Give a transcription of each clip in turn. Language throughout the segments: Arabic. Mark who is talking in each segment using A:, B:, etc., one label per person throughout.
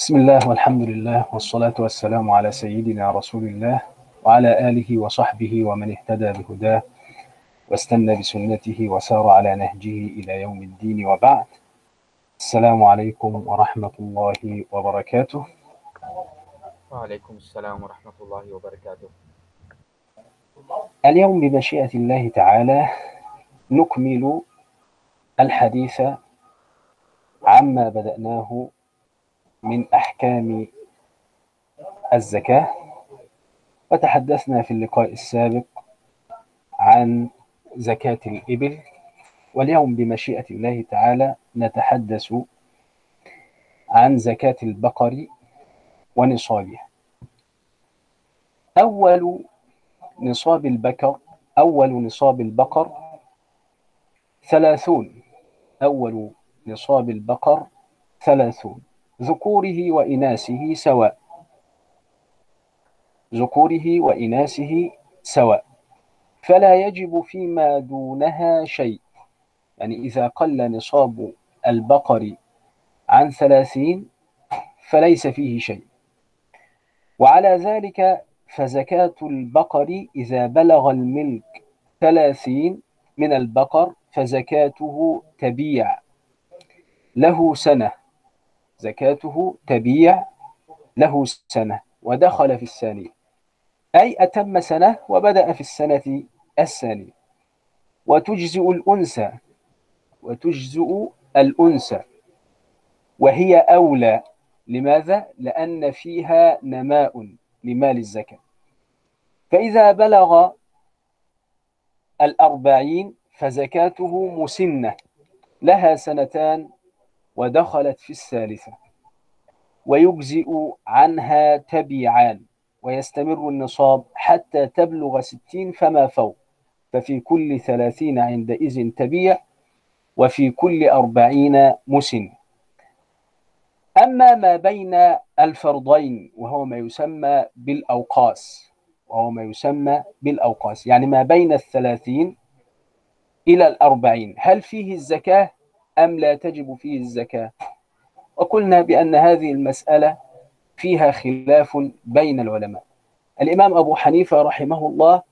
A: بسم الله والحمد لله والصلاة والسلام على سيدنا رسول الله وعلى آله وصحبه ومن اهتدى بهداه واستنى بسنته وسار على نهجه إلى يوم الدين وبعد. السلام عليكم ورحمة الله وبركاته.
B: وعليكم السلام ورحمة الله وبركاته.
A: اليوم بمشيئة الله تعالى نكمل الحديث عما بدأناه من أحكام الزكاة وتحدثنا في اللقاء السابق عن زكاة الإبل. واليوم بمشيئة الله تعالى نتحدث عن زكاة البقر ونصابها أول نصاب البقر أول نصاب البقر ثلاثون. أول نصاب البقر ثلاثون. ذكوره وإناثه سواء. ذكوره وإناثه سواء. فلا يجب فيما دونها شيء. يعني إذا قل نصاب البقر عن ثلاثين فليس فيه شيء. وعلى ذلك فزكاة البقر إذا بلغ الملك ثلاثين من البقر فزكاته تبيع. له سنة. زكاته تبيع له سنة ودخل في الثانية أي أتم سنة وبدأ في السنة الثانية وتجزئ الأنثى وتجزئ الأنثى. وهي أولى. لماذا؟ لأن فيها نماء لمال الزكاة. فإذا بلغ الأربعين فزكاته مسنة. لها سنتان ودخلت في الثالثة. ويجزئ عنها تبيعان ويستمر النصاب حتى تبلغ ستين فما فوق. ففي كل ثلاثين عندئذ تبيع وفي كل أربعين مسن. أما ما بين الفرضين وهو ما يسمى بالأوقاس وهو ما يسمى بالأوقاس. يعني ما بين الثلاثين إلى الأربعين. هل فيه الزكاة؟ أم لا تجب فيه الزكاة؟ وقلنا بأن هذه المسألة فيها خلاف بين العلماء. الإمام أبو حنيفة رحمه الله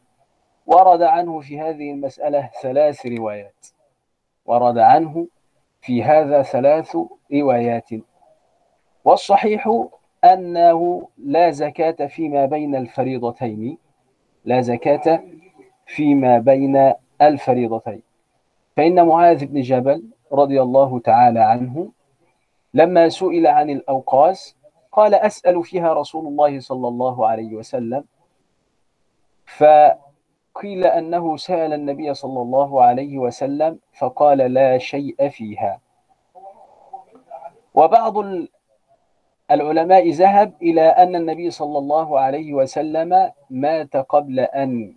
A: ورد عنه في هذه المسألة ثلاث روايات. ورد عنه في هذا ثلاث روايات. والصحيح أنه لا زكاة فيما بين الفريضتين. لا زكاة فيما بين الفريضتين. فإن معاذ بن جبل رضي الله تعالى عنه لما سئل عن الأوقاس قال أسأل فيها رسول الله صلى الله عليه وسلم فقيل أنه سأل النبي صلى الله عليه وسلم فقال لا شيء فيها. وبعض العلماء ذهب إلى أن النبي صلى الله عليه وسلم مات قبل أن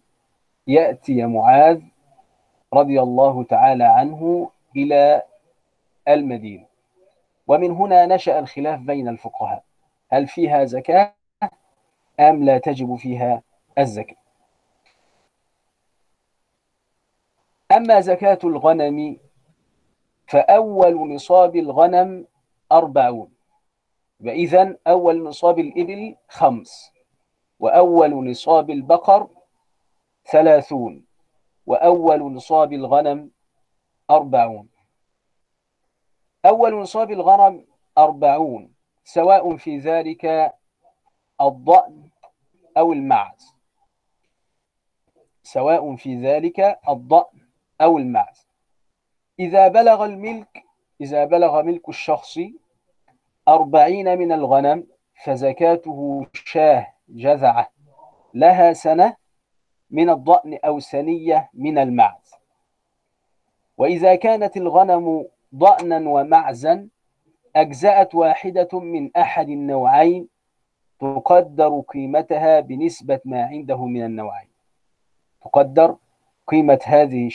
A: يأتي معاذ رضي الله تعالى عنه إلى المدينة. ومن هنا نشأ الخلاف بين الفقهاء. هل فيها زكاة أم لا تجب فيها الزكاة؟ أما زكاة الغنم فأول نصاب الغنم أربعون. وإذا أول نصاب الإبل خمس. وأول نصاب البقر ثلاثون. وأول نصاب الغنم أربعون. أول نصاب الغنم أربعون سواء في ذلك الضأن أو المعز. سواء في ذلك الضأن أو المعز. إذا بلغ الملك إذا بلغ ملك الشخص أربعين من الغنم فزكاته شاه جذعة لها سنة من الضأن أو سنية من المعز. وإذا كانت الغنم ضأنا ومعزا أجزأت واحدة من أحد النوعين تقدر قيمتها بنسبة ما عنده من النوعين. تقدر قيمة هذه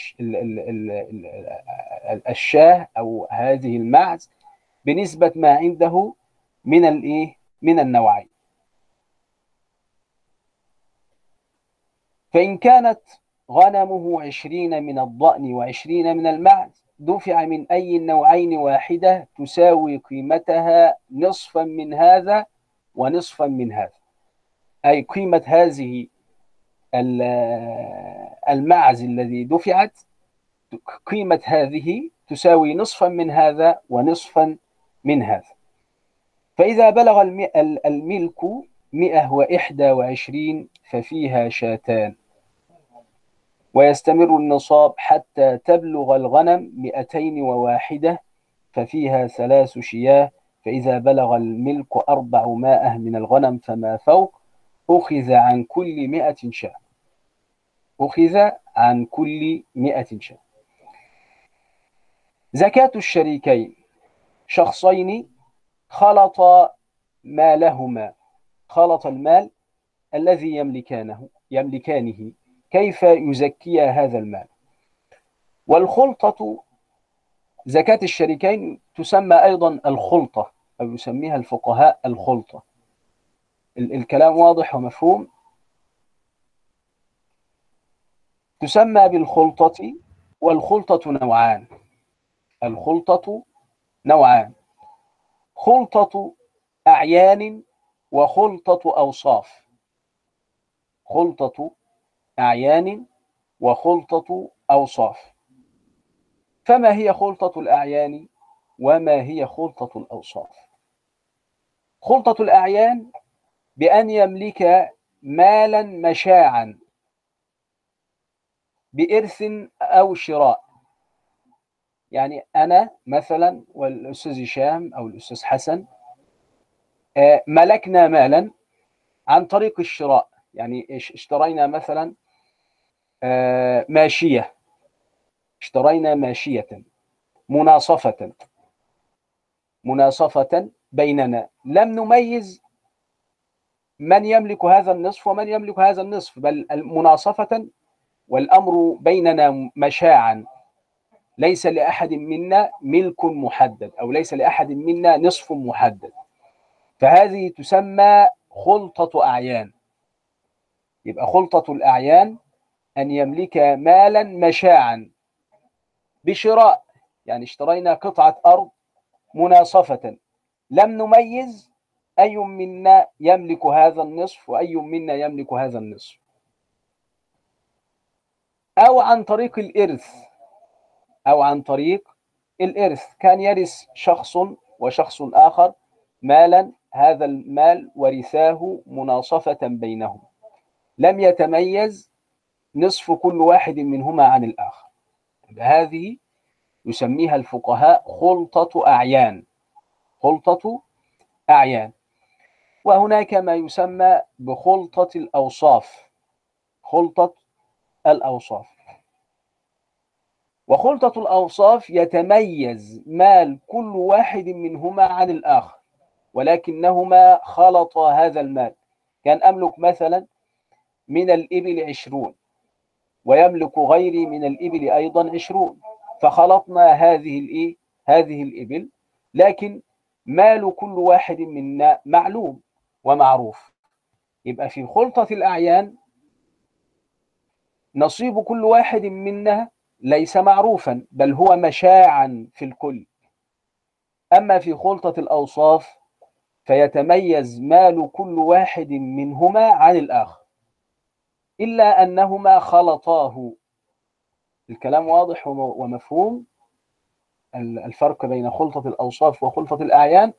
A: الشاة أو هذه المعز بنسبة ما عنده من الإيه من النوعين. فإن كانت غنمه عشرين من الضأن وعشرين من المعز. دفع من أي النوعين واحدة تساوي قيمتها نصفا من هذا ونصفا من هذا. أي قيمة هذه المعز الذي دفعت قيمة هذه تساوي نصفا من هذا ونصفا من هذا. فإذا بلغ الملك 121 ففيها شاتان. ويستمر النصاب حتى تبلغ الغنم 201 ففيها ثلاث شياه فإذا بلغ الملك أربع مائة من الغنم فما فوق أخذ عن كل مئة شاة. أخذ عن كل مئة شاة. زكاة الشريكين. شخصين خلط مالهما. خلط المال الذي يملكانه يملكانه. كيف يزكي هذا المال؟ والخلطة زكاة الشريكين تسمى أيضا الخلطة أو يسميها الفقهاء الخلطة. الكلام واضح ومفهوم؟ تسمى بالخلطة والخلطة نوعان. الخلطة نوعان. خلطة أعيان وخلطة أوصاف. خلطة أعيان وخلطة أوصاف. فما هي خلطة الأعيان وما هي خلطة الأوصاف؟ خلطة الأعيان بأن يملك مالا مشاعا بإرث أو شراء. يعني أنا مثلا والأستاذ هشام أو الأستاذ حسن ملكنا مالا عن طريق الشراء. يعني اشترينا مثلا ماشية. اشترينا ماشية. مناصفة. مناصفة بيننا. لم نميز من يملك هذا النصف ومن يملك هذا النصف بل مناصفة والأمر بيننا مشاعا. ليس لأحد منا ملك محدد أو ليس لأحد منا نصف محدد. فهذه تسمى خلطة أعيان. يبقى خلطة الأعيان أن يملك مالا مشاعا بشراء. يعني اشترينا قطعة أرض مناصفة. لم نميز أي منا يملك هذا النصف وأي منا يملك هذا النصف. أو عن طريق الإرث. أو عن طريق الإرث. كان يرث شخص وشخص آخر مالا. هذا المال ورثاه مناصفة بينهم. لم يتميز نصف كل واحد منهما عن الآخر. هذه يسميها الفقهاء خلطة أعيان. خلطة أعيان. وهناك ما يسمى بخلطة الأوصاف. خلطة الأوصاف. وخلطة الأوصاف يتميز مال كل واحد منهما عن الآخر ولكنهما خلطا هذا المال. كان أملك مثلا من الإبل عشرون. ويملك غيري من الإبل أيضا عشرون. فخلطنا هذه الإيه؟ هذه الإبل لكن مال كل واحد منا معلوم ومعروف. يبقى في خلطة الأعيان نصيب كل واحد منا ليس معروفا بل هو مشاعا في الكل. أما في خلطة الأوصاف فيتميز مال كل واحد منهما عن الآخر. إلا أنهما خلطاه. الكلام واضح ومفهوم. الفرق بين خلطة الأوصاف وخلطة الأعيان.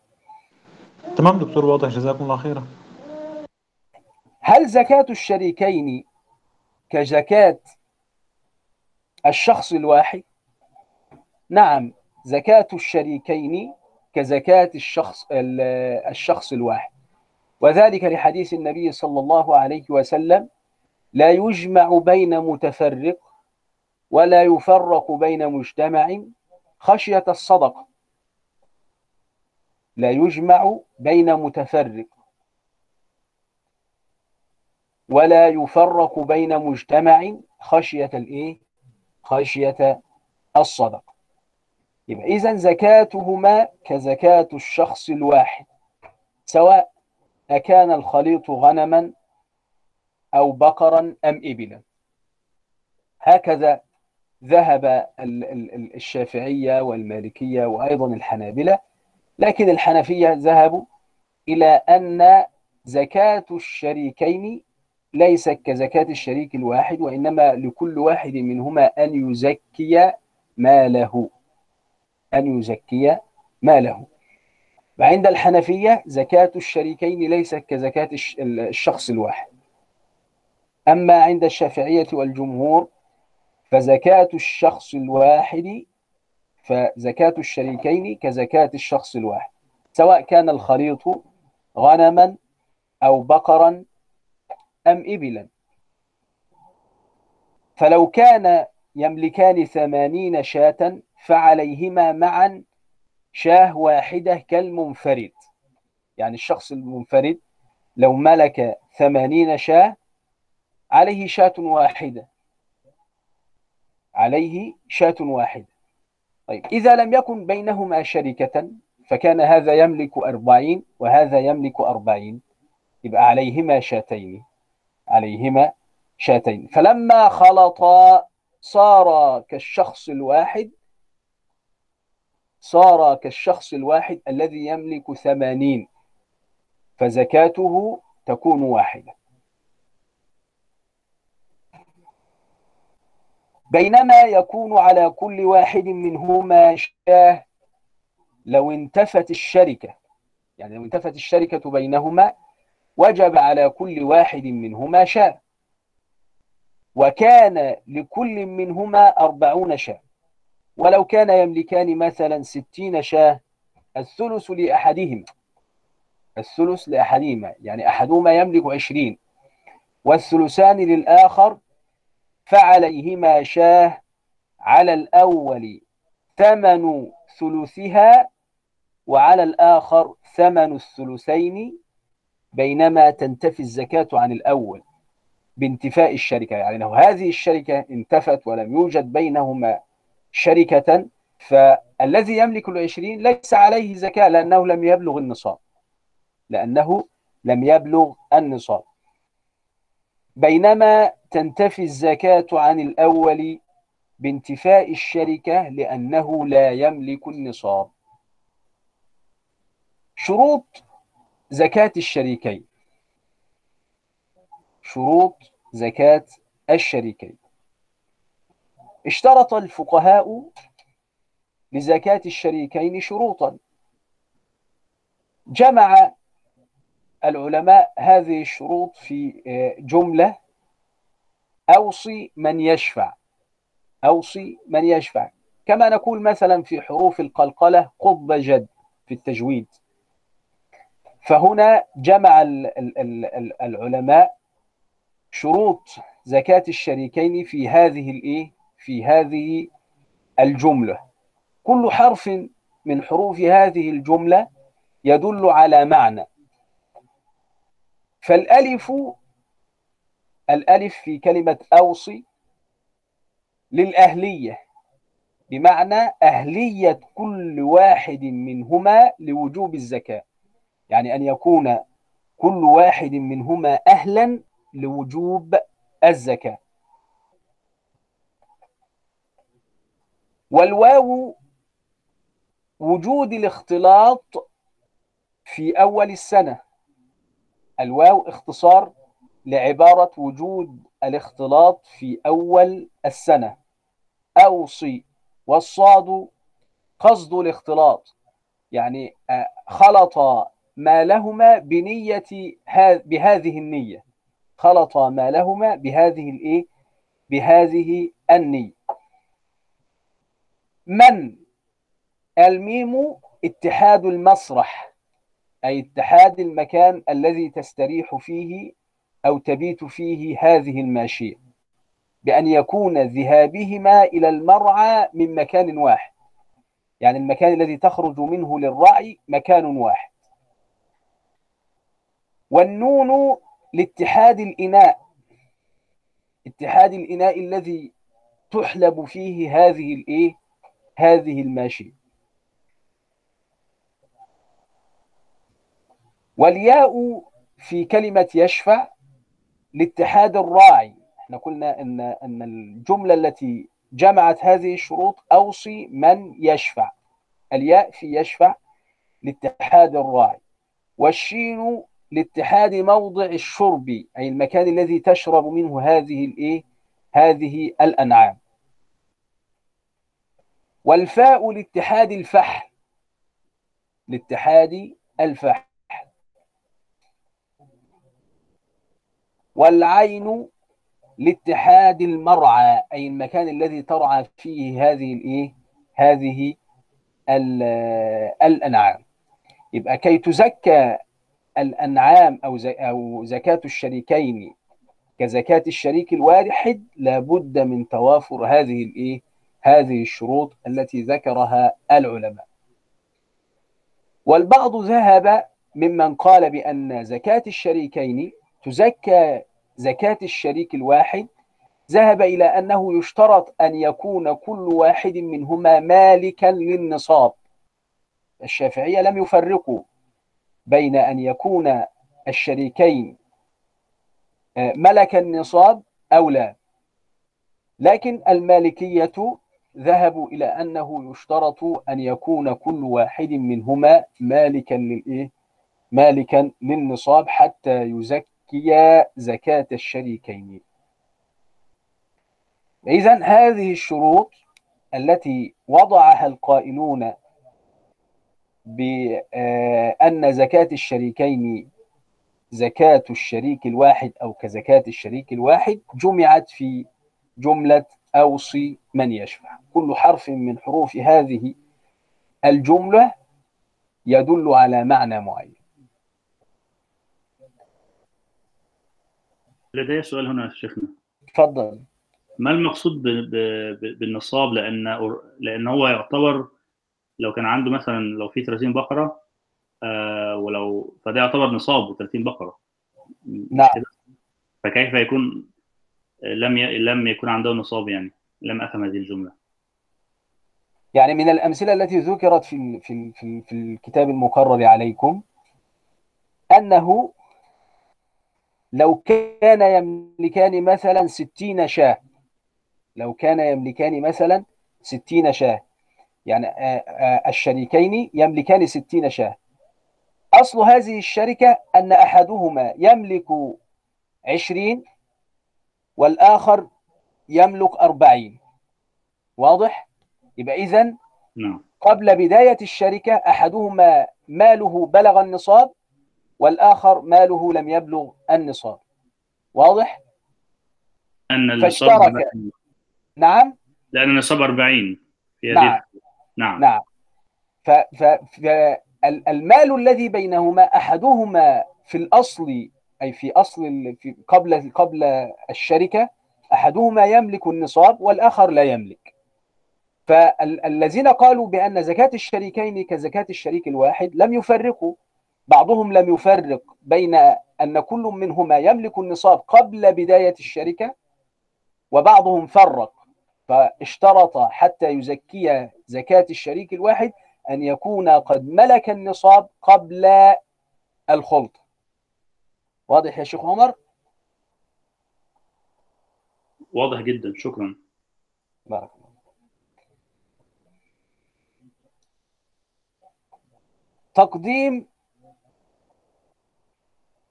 C: تمام دكتور واضح. جزاكم الله خيرا.
A: هل زكاة الشريكين كزكاة الشخص الواحد؟ نعم زكاة الشريكين كزكاة الشخص الشخص الواحد. وذلك لحديث النبي صلى الله عليه وسلم لا يجمع بين متفرق ولا يفرق بين مجتمع خشية الصدقة لا يجمع بين متفرق ولا يفرق بين مجتمع خشية الإيه؟ خشية الصدقة يبقى إذا زكاتهما كزكاة الشخص الواحد سواء أكان الخليط غنما أو بقرا أم إبلا هكذا ذهب الشافعية والمالكية وأيضا الحنابلة. لكن الحنفية ذهبوا إلى أن زكاة الشريكين ليست كزكاة الشريك الواحد وإنما لكل واحد منهما أن يزكي ماله. أن يزكي ماله. وعند الحنفية زكاة الشريكين ليست كزكاة الشخص الواحد. أما عند الشافعية والجمهور فزكاة الشخص الواحد فزكاة الشريكين كزكاة الشخص الواحد سواء كان الخليط غنما أو بقرا أم إبلا. فلو كان يملكان ثمانين شاة فعليهما معا شاة واحدة كالمنفرد. يعني الشخص المنفرد لو ملك ثمانين شاة عليه شاة واحدة. عليه شاة واحدة. طيب إذا لم يكن بينهما شركة فكان هذا يملك أربعين وهذا يملك أربعين. يبقى عليهما شاتين. عليهما شاتين. فلما خلطا صار كالشخص الواحد صار كالشخص الواحد الذي يملك ثمانين فزكاته تكون واحدة. بينما يكون على كل واحد منهما شاه. لو انتفت الشركة يعني لو انتفت الشركة بينهما وجب على كل واحد منهما شاه. وكان لكل منهما أربعون شاة. ولو كان يملكان مثلا ستين شاة الثلث لأحدهما. الثلث لأحدهما يعني أحدهما يملك عشرين. والثلثان للآخر فعليهما شاه على الأول ثمن ثلثها وعلى الآخر ثمن الثلثين بينما تنتفي الزكاة عن الأول بانتفاء الشركة. يعني لو هذه الشركة انتفت ولم يوجد بينهما شركة فالذي يملك العشرين ليس عليه زكاة لأنه لم يبلغ النصاب. لأنه لم يبلغ النصاب. بينما تنتفي الزكاة عن الأول بانتفاء الشركة لأنه لا يملك النصاب. شروط زكاة الشريكين. شروط زكاة الشريكين. اشترط الفقهاء لزكاة الشريكين شروطا. جمع العلماء هذه الشروط في جملة أوصي من يشفع. أوصي من يشفع. كما نقول مثلا في حروف القلقلة قض جد في التجويد. فهنا جمع العلماء شروط زكاة الشريكين في هذه الايه في هذه الجملة. كل حرف من حروف هذه الجملة يدل على معنى. فالألف الألف في كلمة أوصي للأهلية بمعنى أهلية كل واحد منهما لوجوب الزكاة. يعني أن يكون كل واحد منهما أهلا لوجوب الزكاة. والواو وجود الاختلاط في أول السنة. الواو اختصار لعبارة وجود الاختلاط في أول السنة. أوصي. والصاد قصد الاختلاط. يعني خلط ما لهما بنية بهذه النية. خلط ما لهما بهذه الإيه؟ بهذه النية. من؟ الميم اتحاد المسرح. أي اتحاد المكان الذي تستريح فيه أو تبيت فيه هذه الماشية بأن يكون ذهابهما إلى المرعى من مكان واحد. يعني المكان الذي تخرج منه للرعي مكان واحد. والنون لاتحاد الإناء اتحاد الإناء الذي تحلب فيه هذه الإيه؟ هذه الماشية. والياء في كلمة يشفع لاتحاد الراعي. إحنا قلنا إن إن الجملة التي جمعت هذه الشروط أوصي من يشفع الياء في يشفع لاتحاد الراعي. والشين لاتحاد موضع الشرب أي المكان الذي تشرب منه هذه الإيه؟ هذه الأنعام. والفاء لاتحاد الفحل. لاتحاد الفحل. والعين لاتحاد المرعى أي المكان الذي ترعى فيه هذه الإيه هذه الأنعام. يبقى كي تزكى الأنعام أو أو زكاة الشريكين كزكاة الشريك الواحد لابد من توافر هذه الإيه هذه الشروط التي ذكرها العلماء. والبعض ذهب ممن قال بأن زكاة الشريكين تزكى زكاة الشريك الواحد ذهب إلى أنه يشترط أن يكون كل واحد منهما مالكا للنصاب الشافعية لم يفرقوا بين أن يكون الشريكين ملك النصاب أو لا لكن المالكية ذهبوا إلى أنه يشترط أن يكون كل واحد منهما مالكا للإيه؟ مالكا للنصاب حتى يزكي زكاة الشريكين. إذا هذه الشروط التي وضعها القائلون بأن زكاة الشريكين زكاة الشريك الواحد أو كزكاة الشريك الواحد جمعت في جملة أوصي من يشفع. كل حرف من حروف هذه الجملة يدل على معنى معين.
D: لدي سؤال هنا شيخنا.
A: تفضل.
D: ما المقصود بالنصاب؟ لأن لأن هو يعتبر لو كان عنده مثلا لو في 30 بقرة آه ولو فده يعتبر نصاب 30 بقرة.
A: نعم.
D: فكيف يكون لم ي... لم يكون عنده نصاب يعني لم افهم هذه الجملة؟
A: يعني من الأمثلة التي ذكرت في في في, في الكتاب المقرر عليكم أنه لو كان يملكان مثلا ستين شاة لو كان يملكان مثلا ستين شاة يعني الشريكين يملكان ستين شاة. أصل هذه الشركة أن أحدهما يملك عشرين والآخر يملك أربعين. واضح؟ يبقى إذن
D: نعم.
A: قبل بداية الشركة أحدهما ماله بلغ النصاب؟ والآخر ماله لم يبلغ النصاب. واضح؟
D: أن النصاب
A: فاشترك. نعم؟
D: لأن النصاب 40 في
A: نعم.
D: هذه نعم.
A: نعم. ف ف فالمال الذي بينهما أحدهما في الأصل أي في أصل في قبل قبل الشركة أحدهما يملك النصاب والآخر لا يملك. فالذين قالوا بأن زكاة الشريكين كزكاة الشريك الواحد لم يفرقوا. بعضهم لم يفرق بين أن كل منهما يملك النصاب قبل بداية الشركة وبعضهم فرق فاشترط حتى يزكي زكاة الشريك الواحد أن يكون قد ملك النصاب قبل الخلط. واضح يا شيخ عمر؟
D: واضح جدا شكرا.
A: بارك الله تقديم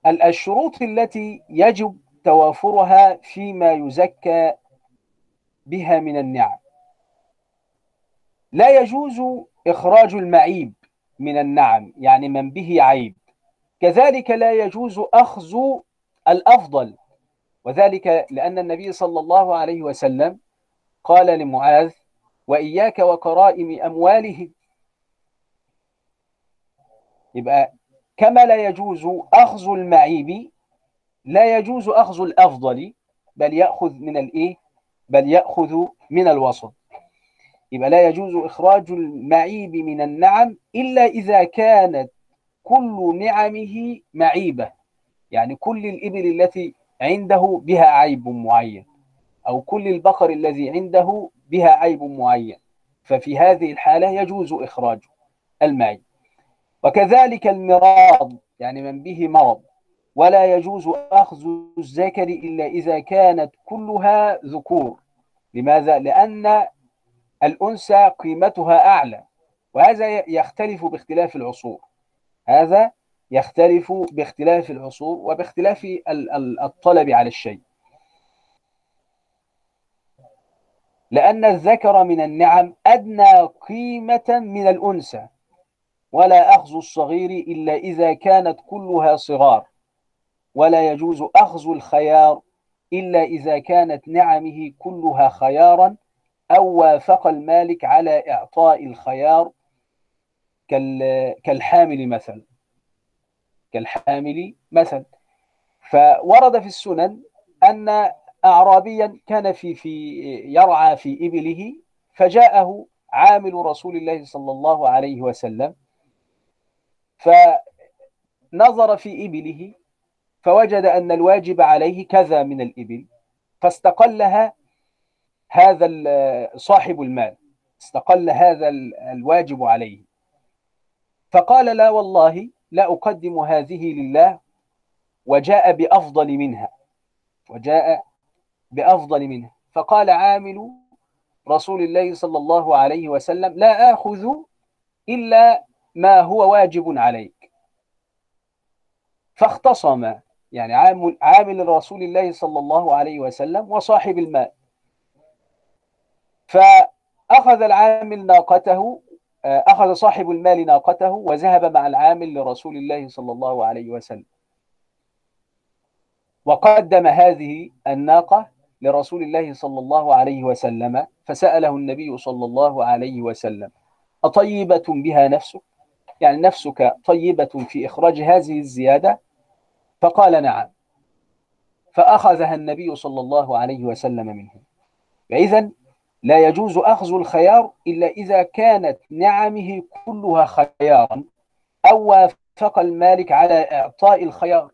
A: الشروط التي يجب توافرها فيما يزكى بها من النعم. لا يجوز إخراج المعيب من النعم يعني من به عيب. كذلك لا يجوز أخذ الأفضل وذلك لأن النبي صلى الله عليه وسلم قال لمعاذ وإياك وكرائم أموالهم. يبقى كما لا يجوز أخذ المعيب لا يجوز أخذ الأفضل بل يأخذ من الإيه؟ بل يأخذ من الوسط. يبقى لا يجوز إخراج المعيب من النعم إلا إذا كانت كل نعمه معيبة. يعني كل الإبل التي عنده بها عيب معين أو كل البقر الذي عنده بها عيب معين. ففي هذه الحالة يجوز إخراج المعيب. وكذلك المرض يعني من به مرض. ولا يجوز أخذ الذكر إلا إذا كانت كلها ذكور. لماذا؟ لأن الأنثى قيمتها أعلى. وهذا يختلف باختلاف العصور. هذا يختلف باختلاف العصور وباختلاف الطلب على الشيء. لأن الذكر من النعم أدنى قيمة من الأنثى. ولا أخذ الصغير إلا إذا كانت كلها صغار. ولا يجوز أخذ الخيار إلا إذا كانت نعمه كلها خيارا أو وافق المالك على إعطاء الخيار كالحامل مثلا. كالحامل مثلا. فورد في السنن أن أعرابيا كان في في يرعى في إبله فجاءه عامل رسول الله صلى الله عليه وسلم فنظر في إبله فوجد أن الواجب عليه كذا من الإبل فاستقلها هذا صاحب المال استقل هذا الواجب عليه. فقال لا والله لا أقدم هذه لله وجاء بأفضل منها وجاء بأفضل منها. فقال عامل رسول الله صلى الله عليه وسلم لا آخذ إلا ما هو واجب عليك. فاختصم يعني عامل, عامل رسول الله صلى الله عليه وسلم وصاحب المال فأخذ العامل ناقته أخذ صاحب المال ناقته وذهب مع العامل لرسول الله صلى الله عليه وسلم. وقدم هذه الناقة لرسول الله صلى الله عليه وسلم فسأله النبي صلى الله عليه وسلم أطيبة بها نفسك؟ يعني نفسك طيبة في إخراج هذه الزيادة؟ فقال نعم. فأخذها النبي صلى الله عليه وسلم منه. فإذا لا يجوز أخذ الخيار إلا إذا كانت نعمه كلها خيارا أو وافق المالك على إعطاء الخيار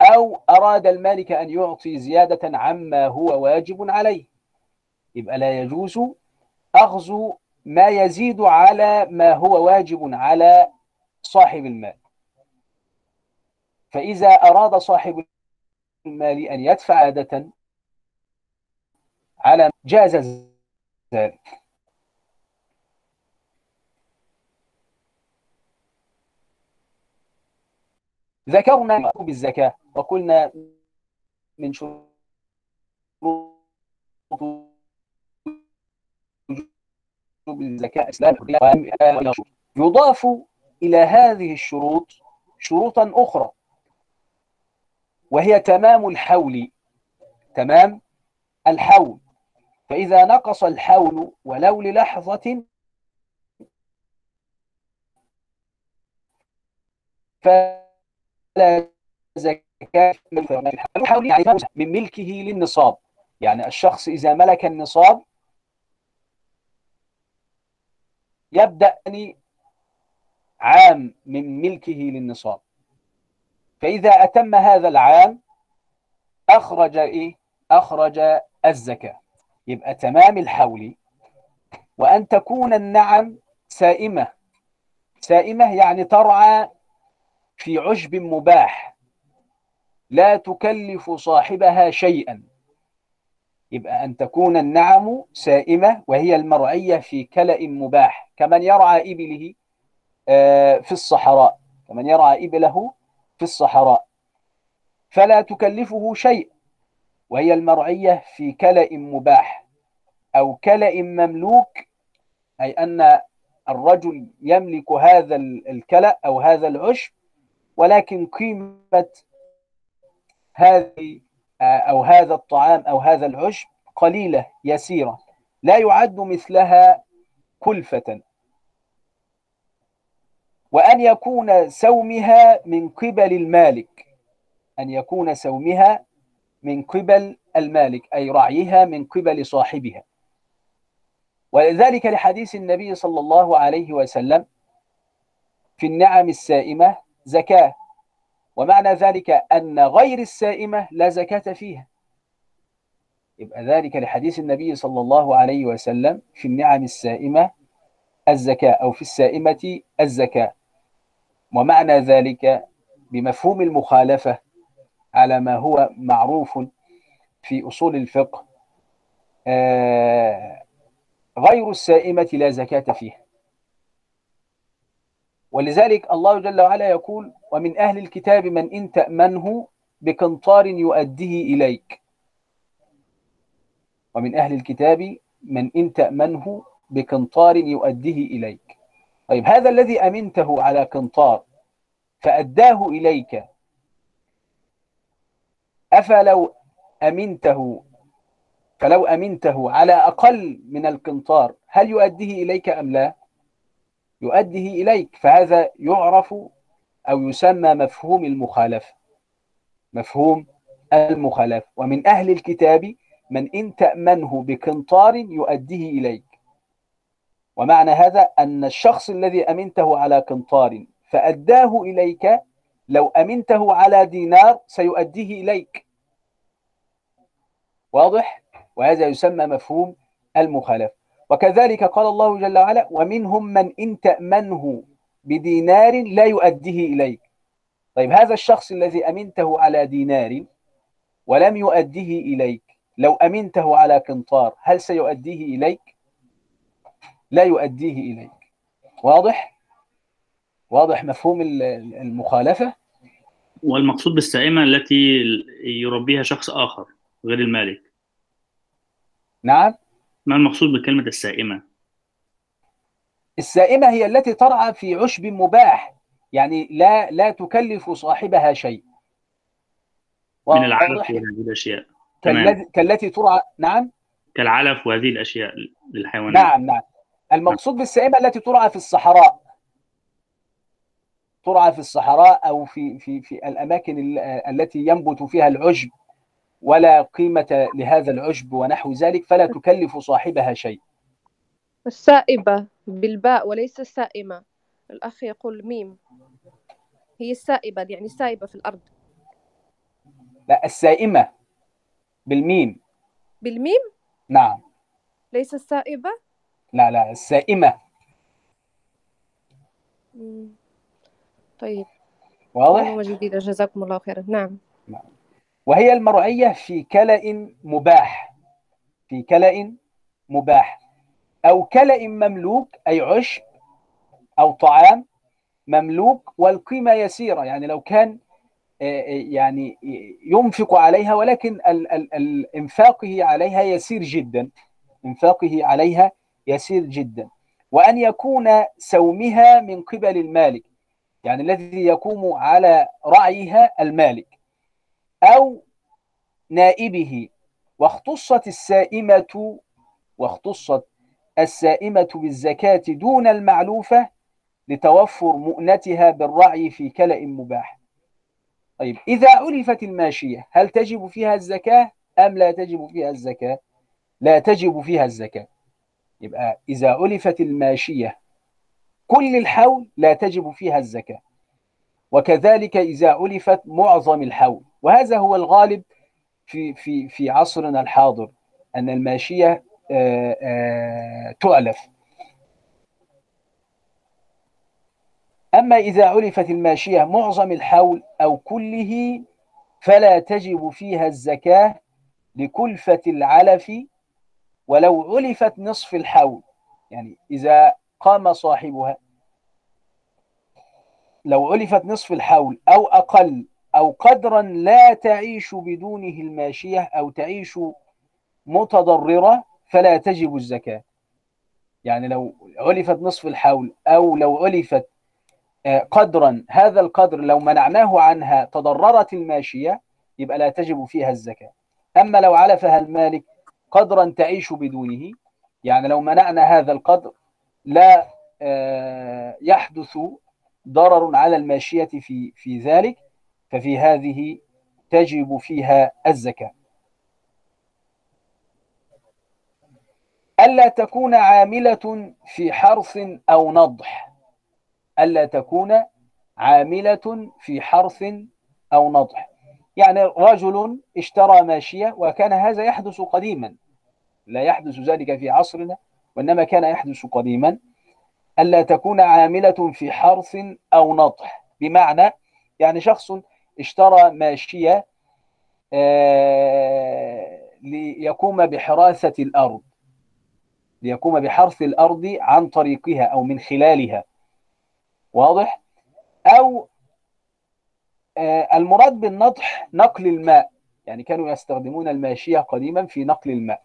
A: أو أراد المالك أن يعطي زيادة عما هو واجب عليه. يبقى لا يجوز أخذ ما يزيد على ما هو واجب على صاحب المال. فإذا أراد صاحب المال أن يدفع عادة على جاز ذلك. ذكرنا بالزكاة وقلنا من شروط الزكاة إسلام يضاف إلى هذه الشروط شروطا أخرى وهي تمام الحول تمام الحول. فإذا نقص الحول ولو للحظة فلا زكاة الحول يعني من ملكه للنصاب. يعني الشخص إذا ملك النصاب يبدأ عام من ملكه للنصاب. فإذا أتم هذا العام أخرج إيه؟ أخرج الزكاة. يبقى تمام الحول وأن تكون النعم سائمة. سائمة يعني ترعى في عشب مباح. لا تكلف صاحبها شيئا. يبقى أن تكون النعم سائمة وهي المرعية في كلأ مباح. كمن يرعى إبله في الصحراء. كمن يرعى إبله في الصحراء. فلا تكلفه شيء وهي المرعية في كلأ مباح. أو كلأ مملوك أي أن الرجل يملك هذا الكلأ أو هذا العشب ولكن قيمة هذه أو هذا الطعام أو هذا العشب قليلة يسيرة. لا يعد مثلها كلفة. وأن يكون سومها من قبل المالك. أن يكون سومها من قبل المالك أي رعيها من قبل صاحبها. ولذلك لحديث النبي صلى الله عليه وسلم في النعم السائمة زكاة. ومعنى ذلك أن غير السائمة لا زكاة فيها. يبقى ذلك لحديث النبي صلى الله عليه وسلم في النعم السائمة الزكاة أو في السائمة الزكاة. ومعنى ذلك بمفهوم المخالفة على ما هو معروف في أصول الفقه آه، غير السائمة لا زكاة فيها. ولذلك الله جل وعلا يقول ومن أهل الكتاب من إن تأمنه بقنطار يؤديه إليك. ومن أهل الكتاب من إن تأمنه بقنطار يؤديه إليك. طيب هذا الذي أمنته على قنطار فأداه إليك. أفلو أمنته فلو أمنته على أقل من القنطار هل يؤديه إليك أم لا؟ يؤديه إليك فهذا يعرف أو يسمى مفهوم المخالفة مفهوم المخالفة ومن أهل الكتاب من إن تأمنه بقنطار يؤديه إليك. ومعنى هذا أن الشخص الذي أمنته على قنطار فأداه إليك لو أمنته على دينار سيؤديه إليك. واضح؟ وهذا يسمى مفهوم المخالفة وكذلك قال الله جل وعلا ومنهم من إن تأمنه بدينار لا يؤديه إليك طيب هذا الشخص الذي أمنته على دينار ولم يؤديه إليك لو أمنته على قنطار هل سيؤديه إليك؟ لا يؤديه إليك واضح؟ واضح مفهوم المخالفة؟
D: والمقصود بالسائمة التي يربيها شخص آخر غير المالك
A: نعم
D: ما المقصود بكلمة السائمة؟
A: السائمة هي التي ترعى في عشب مباح يعني لا لا تكلف صاحبها شيء.
D: من العلف وهذه الأشياء.
A: كالتي ترعى نعم؟
D: كالعلف وهذه الأشياء للحيوانات.
A: نعم نعم. المقصود بالسائمة التي ترعى في الصحراء. ترعى في الصحراء أو في في في الأماكن التي ينبت فيها العشب ولا قيمة لهذا العشب ونحو ذلك فلا تكلف صاحبها شيء.
E: السائبة بالباء وليس السائمة. الأخ يقول ميم. هي السائبة يعني السائبة في الأرض.
A: لا السائمة بالميم.
E: بالميم؟
A: نعم.
E: ليس السائبة؟
A: لا لا السائمة.
E: مم. طيب.
A: واضح؟
E: معلومة جديدة. جزاكم الله خيرا. نعم.
A: وهي المرعية في كلأ مباح. في كلأ مباح. أو كلأ مملوك أي عشب أو طعام مملوك والقيمة يسيرة. يعني لو كان يعني ينفق عليها ولكن ال ال ال إنفاقه عليها يسير جدا. إنفاقه عليها يسير جدا. وأن يكون سومها من قبل المالك يعني الذي يقوم على رعيها المالك أو نائبه. واختصت السائمة واختصت السائمة بالزكاة دون المعلوفة لتوفر مؤنتها بالرعي في كلأ مباح. طيب إذا علفت الماشية هل تجب فيها الزكاة أم لا تجب فيها الزكاة؟ لا تجب فيها الزكاة. يبقى إذا علفت الماشية كل الحول لا تجب فيها الزكاة. وكذلك إذا علفت معظم الحول. وهذا هو الغالب في في في عصرنا الحاضر أن الماشية تعلف أما إذا علفت الماشية معظم الحول أو كله فلا تجب فيها الزكاة لكلفة العلف ولو علفت نصف الحول. يعني إذا قام صاحبها لو علفت نصف الحول أو أقل أو قدرا لا تعيش بدونه الماشية أو تعيش متضررة فلا تجب الزكاة. يعني لو علفت نصف الحول أو لو علفت قدرا هذا القدر لو منعناه عنها تضررت الماشية يبقى لا تجب فيها الزكاة. أما لو علفها المالك قدرا تعيش بدونه يعني لو منعنا هذا القدر لا يحدث ضرر على الماشية في في ذلك ففي هذه تجب فيها الزكاة. ألا تكون عاملة في حرث أو نضح. ألا تكون عاملة في حرث أو نضح. يعني رجل اشترى ماشية وكان هذا يحدث قديما. لا يحدث ذلك في عصرنا وإنما كان يحدث قديما. ألا تكون عاملة في حرث أو نضح. بمعنى يعني شخص اشترى ماشية ليقوم بحراثة الأرض. ليقوم بحرث الأرض عن طريقها أو من خلالها. واضح؟ أو آه، المراد بالنضح نقل الماء. يعني كانوا يستخدمون الماشية قديما في نقل الماء.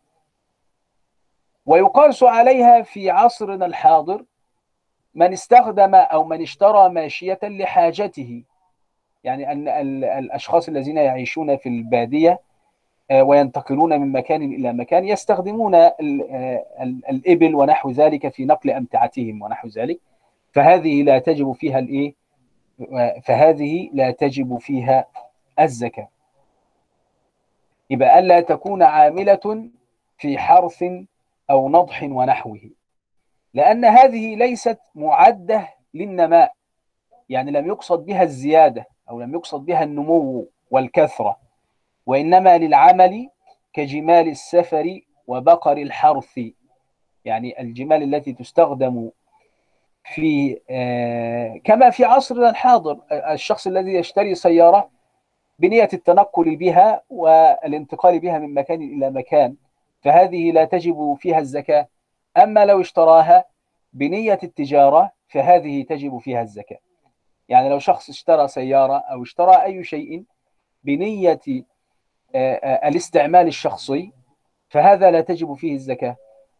A: ويقاس عليها في عصرنا الحاضر من استخدم أو من اشترى ماشية لحاجته. يعني أن ال- الأشخاص الذين يعيشون في البادية وينتقلون من مكان إلى مكان يستخدمون آه، ال- الإبل ونحو ذلك في نقل أمتعتهم ونحو ذلك. فهذه لا تجب فيها الإيه؟ آه، فهذه لا تجب فيها الزكاة. يبقى ألا تكون عاملة في حرث أو نضح ونحوه. لأن هذه ليست معدة للنماء. يعني لم يقصد بها الزيادة أو لم يقصد بها النمو والكثرة. وإنما للعمل كجمال السفر وبقر الحرث. يعني الجمال التي تستخدم في آه، كما في عصرنا الحاضر الشخص الذي يشتري سيارة بنية التنقل بها والانتقال بها من مكان إلى مكان فهذه لا تجب فيها الزكاة. أما لو اشتراها بنية التجارة فهذه تجب فيها الزكاة. يعني لو شخص اشترى سيارة أو اشترى أي شيء بنية الاستعمال الشخصي فهذا لا تجب فيه الزكاة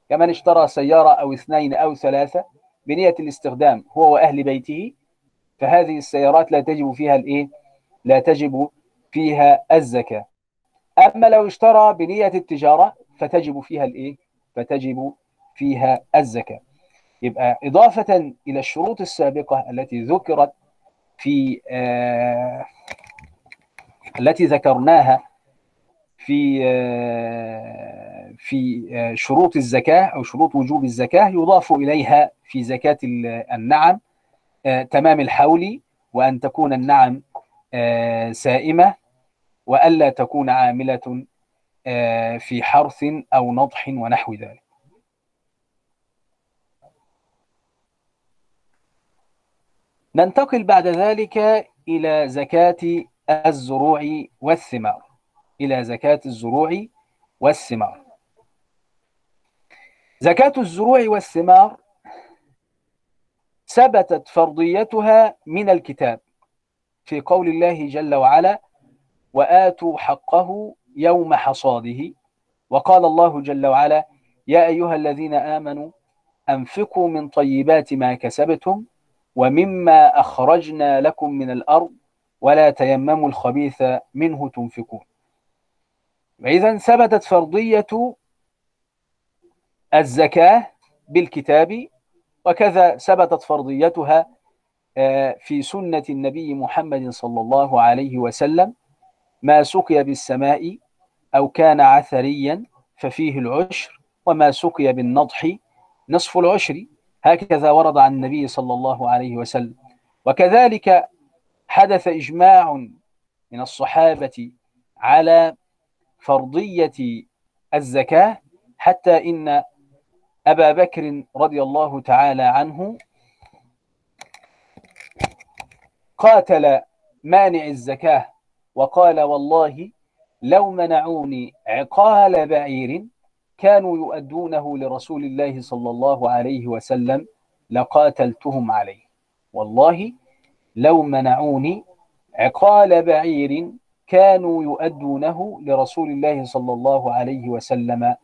A: كمن اشترى سيارة أو اثنين أو ثلاثة بنية الاستخدام هو وأهل بيته فهذه السيارات لا تجب فيها الإيه؟ لا تجب فيها الزكاة أما لو اشترى بنية التجارة فتجب فيها الإيه؟ فتجب فيها الزكاة يبقى إضافة إلى الشروط السابقة التي ذكرت في آه التي ذكرناها في آه في آه شروط الزكاة أو شروط وجوب الزكاة يضاف إليها في زكاة النعم آه تمام الحول وأن تكون النعم سائمة وألا تكون عاملة في حرث أو نضح ونحو ذلك. ننتقل بعد ذلك إلى زكاة الزروع والثمار. إلى زكاة الزروع والثمار. زكاة الزروع والثمار ثبتت فرضيتها من الكتاب في قول الله جل وعلا وآتوا حقه يوم حصاده وقال الله جل وعلا يا أيها الذين آمنوا أنفقوا من طيبات ما كسبتم ومما أخرجنا لكم من الأرض ولا تيمموا الخبيث منه تنفقون وإذا ثبتت فرضية الزكاة بالكتاب وكذا ثبتت فرضيتها في سنة النبي محمد صلى الله عليه وسلم. ما سقي بالسماء أو كان عثريا ففيه العشر وما سقي بالنضح نصف العشر. هكذا ورد عن النبي صلى الله عليه وسلم. وكذلك حدث إجماع من الصحابة على فرضية الزكاة حتى إن أبا بكر رضي الله تعالى عنه قاتل مانع الزكاة وقال والله لو منعوني عقال بعير كانوا يؤدونه لرسول الله صلى الله عليه وسلم لقاتلتهم عليه. والله لو منعوني عقال بعير كانوا يؤدونه لرسول الله صلى الله عليه وسلم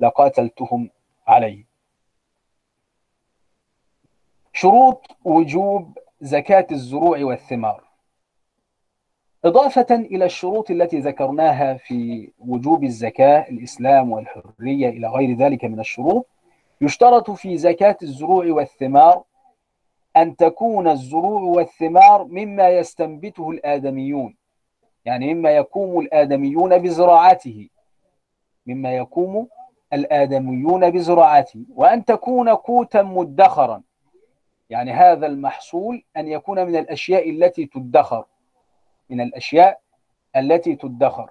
A: لقاتلتهم عليه. شروط وجوب زكاة الزروع والثمار. إضافة إلى الشروط التي ذكرناها في وجوب الزكاة الإسلام والحرية إلى غير ذلك من الشروط يشترط في زكاة الزروع والثمار أن تكون الزروع والثمار مما يستنبته الآدميون. يعني مما يقوم الآدميون بزراعته. مما يقوم الآدميون بزراعته. وأن تكون قوتا مدخرا. يعني هذا المحصول أن يكون من الأشياء التي تدخر. من الأشياء التي تدخر.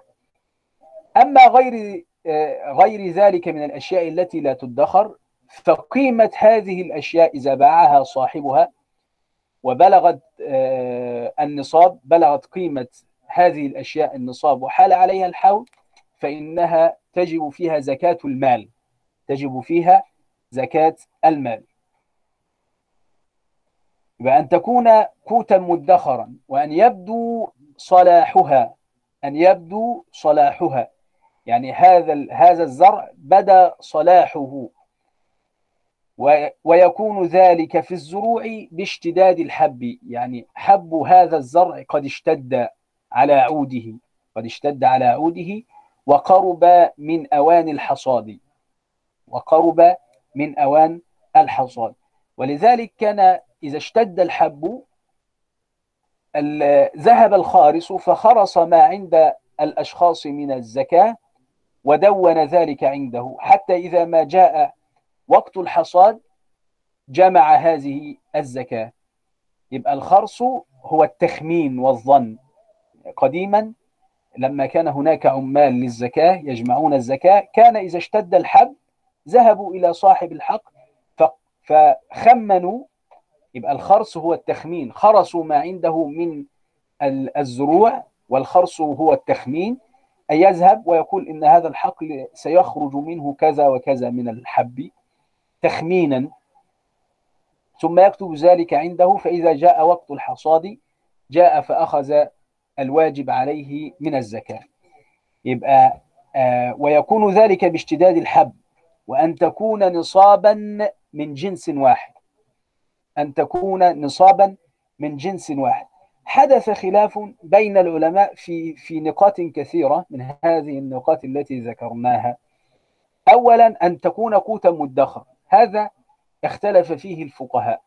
A: أما غير غير ذلك من الأشياء التي لا تدخر فقيمة هذه الأشياء إذا باعها صاحبها وبلغت النصاب بلغت قيمة هذه الأشياء النصاب وحال عليها الحول فإنها تجب فيها زكاة المال. تجب فيها زكاة المال. بأن تكون قوتا مدخرا وأن يبدو صلاحها أن يبدو صلاحها. يعني هذا هذا الزرع بدا صلاحه. ويكون ذلك في الزروع باشتداد الحب. يعني حب هذا الزرع قد اشتد. على عوده قد اشتد على عوده وقرب من أوان الحصاد. وقرب من أوان الحصاد. ولذلك كان إذا اشتد الحب ذهب الخارص فخرص ما عند الأشخاص من الزكاة ودون ذلك عنده. حتى إذا ما جاء وقت الحصاد جمع هذه الزكاة. يبقى الخرص هو التخمين والظن. قديما لما كان هناك عمال للزكاة يجمعون الزكاة كان إذا اشتد الحب ذهبوا إلى صاحب الحق فخمنوا يبقى الخرص هو التخمين. خرصوا ما عنده من الزروع والخرص هو التخمين. أن يذهب ويقول إن هذا الحقل سيخرج منه كذا وكذا من الحب تخمينا. ثم يكتب ذلك عنده فإذا جاء وقت الحصاد جاء فأخذ الواجب عليه من الزكاة. يبقى آه ويكون ذلك باشتداد الحب وأن تكون نصابا من جنس واحد. أن تكون نصابا من جنس واحد. حدث خلاف بين العلماء في في نقاط كثيرة من هذه النقاط التي ذكرناها. أولا أن تكون قوتا مدخر هذا اختلف فيه الفقهاء.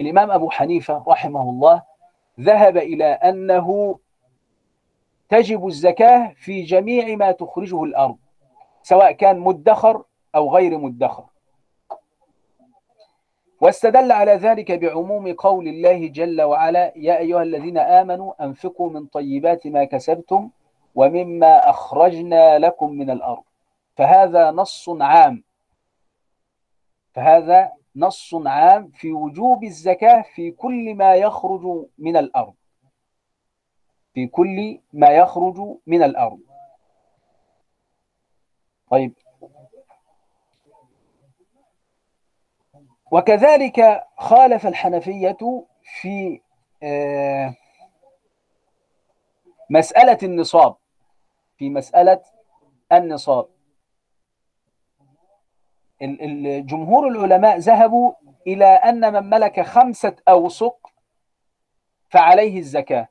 A: الإمام أبو حنيفة رحمه الله ذهب إلى أنه تجب الزكاة في جميع ما تخرجه الأرض سواء كان مدخر أو غير مدخر. واستدل على ذلك بعموم قول الله جل وعلا يا أيها الذين آمنوا أنفقوا من طيبات ما كسبتم ومما أخرجنا لكم من الأرض. فهذا نص عام. فهذا نص عام في وجوب الزكاة في كل ما يخرج من الأرض. في كل ما يخرج من الأرض. طيب. وكذلك خالف الحنفية في مسألة النصاب. في مسألة النصاب. الجمهور العلماء ذهبوا إلى أن من ملك خمسة أوسق فعليه الزكاة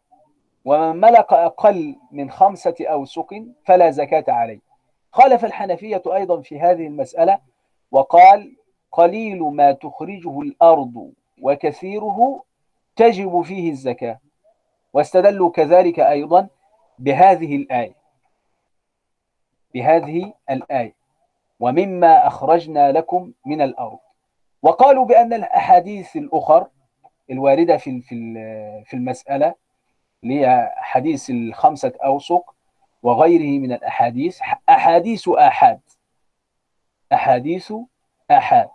A: ومن ملك أقل من خمسة أوسق فلا زكاة عليه. خالف الحنفية أيضا في هذه المسألة وقال قليل ما تخرجه الأرض وكثيره تجب فيه الزكاة واستدلوا كذلك أيضا بهذه الآية بهذه الآية. ومما أخرجنا لكم من الأرض. وقالوا بأن الأحاديث الأخر الواردة في في المسألة اللي هي حديث الخمسة أوسق وغيره من الأحاديث أحاديث آحاد. أحاديث آحاد.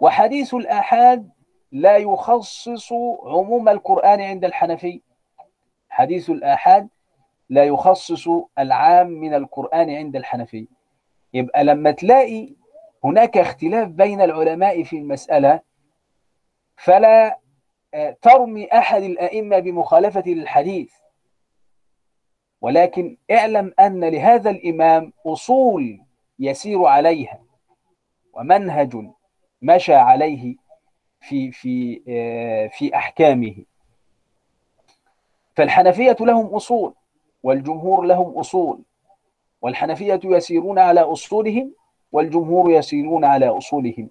A: وحديث الآحاد لا يخصص عموم القرآن عند الحنفي. حديث الآحاد لا يخصص العام من القرآن عند الحنفي. يبقى لما تلاقي هناك اختلاف بين العلماء في المسألة فلا ترمي أحد الأئمة بمخالفة للحديث. ولكن اعلم أن لهذا الإمام أصول يسير عليها ومنهج مشى عليه في في في أحكامه. فالحنفية لهم أصول والجمهور لهم أصول. والحنفية يسيرون على أصولهم والجمهور يسيرون على أصولهم.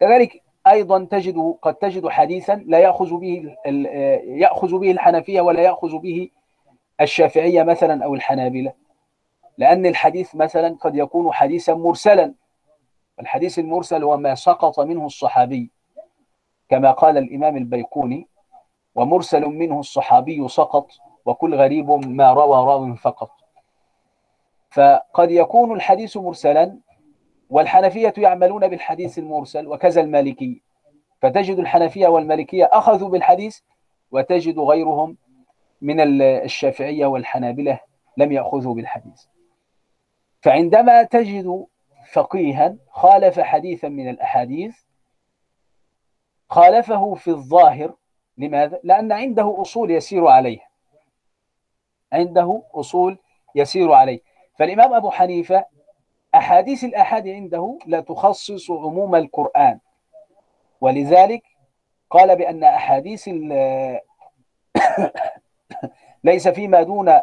A: كذلك أيضا تجد قد تجد حديثا لا يأخذ به يأخذ به الحنفية ولا يأخذ به الشافعية مثلا أو الحنابلة. لأن الحديث مثلا قد يكون حديثا مرسلا. الحديث المرسل هو ما سقط منه الصحابي كما قال الإمام البيقوني ومرسل منه الصحابي سقط وكل غريب ما روى راو فقط. فقد يكون الحديث مرسلا والحنفية يعملون بالحديث المرسل وكذا المالكي. فتجد الحنفية والمالكية أخذوا بالحديث وتجد غيرهم من الشافعية والحنابلة لم يأخذوا بالحديث. فعندما تجد فقيها خالف حديثا من الأحاديث خالفه في الظاهر لماذا؟ لأن عنده أصول يسير عليها عنده أصول يسير عليه. فالإمام أبو حنيفة أحاديث الأحاد عنده لا تخصص عموم القرآن. ولذلك قال بأن أحاديث ليس فيما دون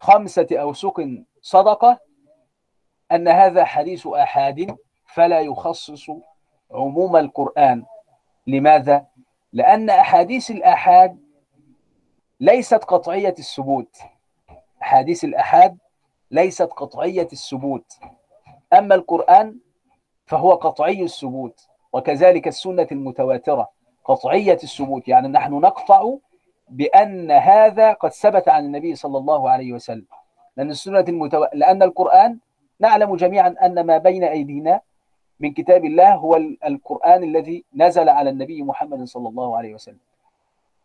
A: خمسة أوسق صدقة أن هذا حديث أحاد فلا يخصص عموم القرآن. لماذا؟ لأن أحاديث الآحاد ليست قطعية الثبوت. أحاديث الآحاد ليست قطعية الثبوت. أما القرآن فهو قطعي الثبوت وكذلك السنة المتواترة قطعية الثبوت. يعني نحن نقطع بأن هذا قد ثبت عن النبي صلى الله عليه وسلم. لأن السنة المتو... لأن القرآن نعلم جميعا أن ما بين أيدينا من كتاب الله هو القرآن الذي نزل على النبي محمد صلى الله عليه وسلم.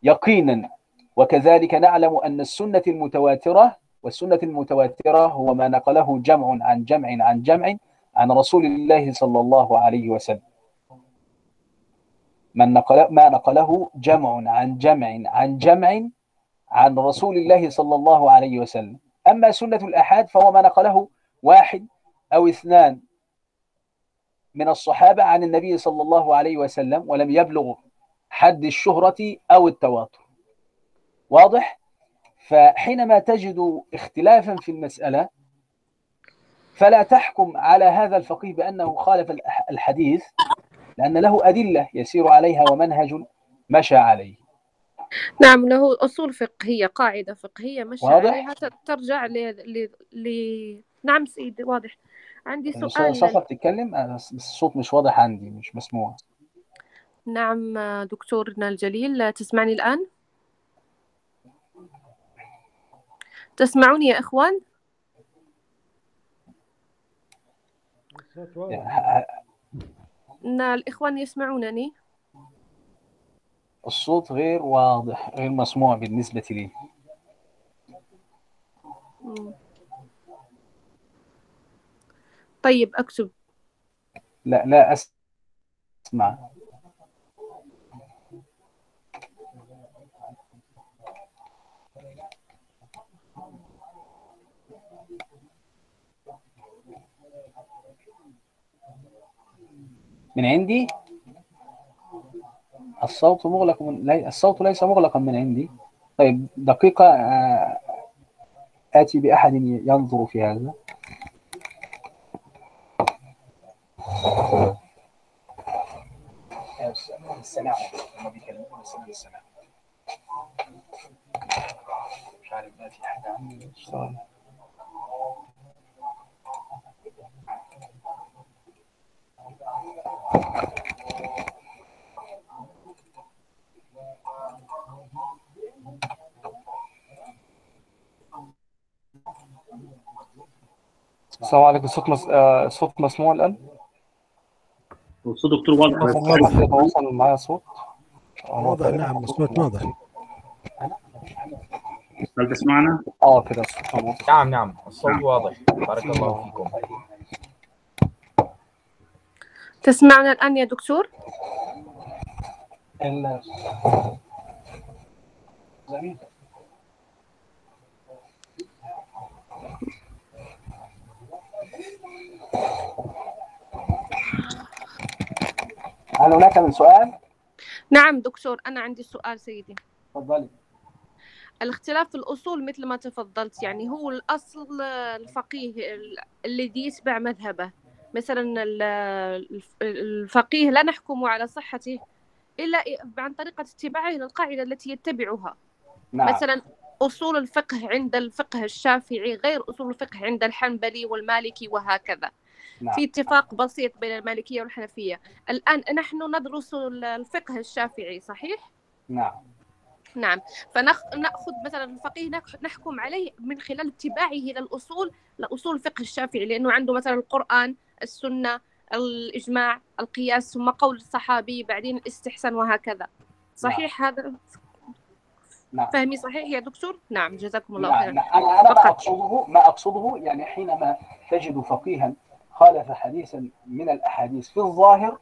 A: يقينا وكذلك نعلم أن السنة المتواترة والسنة المتواترة هو ما نقله جمع عن جمع عن جمع عن رسول الله صلى الله عليه وسلم. من نقل ما نقله جمع عن جمع عن جمع عن رسول الله صلى الله عليه وسلم. أما سنة الأحاد فهو ما نقله واحد أو اثنان من الصحابة عن النبي صلى الله عليه وسلم ولم يبلغ حد الشهرة أو التواتر. واضح؟ فحينما تجد اختلافا في المسألة فلا تحكم على هذا الفقيه بأنه خالف الحديث لأن له أدلة يسير عليها ومنهج مشى عليه.
E: نعم له أصول فقهية قاعدة فقهية مشى
A: واضح؟
E: عليها. ترجع ل... ل... ل... نعم سيدي واضح. عندي
A: يعني
E: سؤال.
A: صفا بتتكلم؟ أنا بس الصوت مش واضح عندي مش مسموع.
E: نعم دكتورنا الجليل تسمعني الآن؟ تسمعوني يا إخوان؟ إن الإخوان يسمعونني؟
A: الصوت غير واضح غير مسموع بالنسبة لي.
E: طيب أكتب
A: لا لا أسمع من عندي. الصوت مغلق من لي... الصوت ليس مغلقا من عندي. طيب دقيقة آه، آتي بأحد ينظر في هذا. حاجة عندي
F: السلام عليكم الصوت مس... آه، الصوت مسموع الآن؟
D: والصوت دكتور واضح.
G: واضح.
F: يتواصل معايا صوت؟ هو
G: واضح. نعم
F: الصوت
G: الصوت واضح.
D: هل تسمعنا؟
F: آه كده الصوت
B: نعم نعم. الصوت واضح. بارك الله فيكم.
E: تسمعنا الآن يا دكتور؟
A: هل هناك من سؤال؟
E: نعم دكتور أنا عندي سؤال سيدي
A: تفضلي
E: الاختلاف في الأصول مثل ما تفضلت يعني هو الأصل الفقيه ال- الذي يتبع مذهبه مثلا ال- الف- الفقيه لا نحكم على صحته إلا عن طريقة اتباعه للقاعدة التي يتبعها.
A: نعم.
E: مثلا أصول الفقه عند الفقه الشافعي غير أصول الفقه عند الحنبلي والمالكي وهكذا.
A: نعم.
E: في اتفاق بسيط بين المالكية والحنفية. الآن نحن ندرس الفقه الشافعي صحيح؟
A: نعم.
E: نعم. فنأخذ مثلا الفقيه نح- نحكم عليه من خلال اتباعه للأصول لأصول الفقه الشافعي لأنه عنده مثلا القرآن السنة الإجماع القياس ثم قول الصحابي بعدين الاستحسان وهكذا. صحيح هذا؟
A: نعم.
E: فهمي صحيح يا دكتور؟ نعم جزاكم الله
A: نعم.
E: خيرا.
A: نعم. أنا أنا ما
E: فقط.
A: اقصده ما أقصده يعني حينما تجد فقيها خالف حديثا من الأحاديث في الظاهر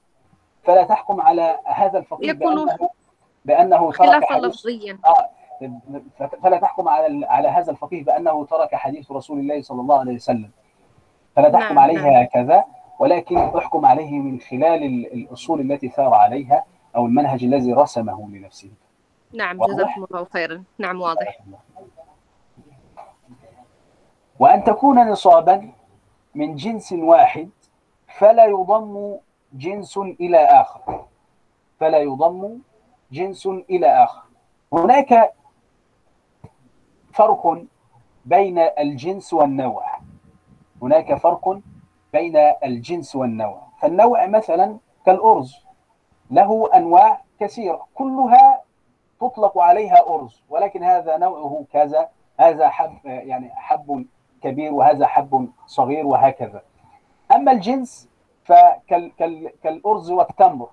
A: فلا تحكم على هذا الفقيه بانه ترك
E: خلافا لفظيا.
A: فلا تحكم على على هذا الفقيه بأنه ترك حديث رسول الله صلى الله عليه وسلم. فلا تحكم
E: نعم،
A: عليه
E: نعم.
A: هكذا ولكن احكم عليه من خلال ال- الأصول التي ثار عليها أو المنهج الذي رسمه لنفسه.
E: نعم؟ جزاكم الله خيرا. نعم واضح.
A: وأن تكون نصابا من جنس واحد فلا يضم جنس إلى آخر. فلا يضم جنس إلى آخر. هناك فرق بين الجنس والنوع. هناك فرق بين الجنس والنوع. فالنوع مثلا كالأرز له أنواع كثيرة كلها تطلق عليها أرز ولكن هذا نوعه كذا هذا حب يعني حب كبير وهذا حب صغير وهكذا. أما الجنس فكالأرز والتمر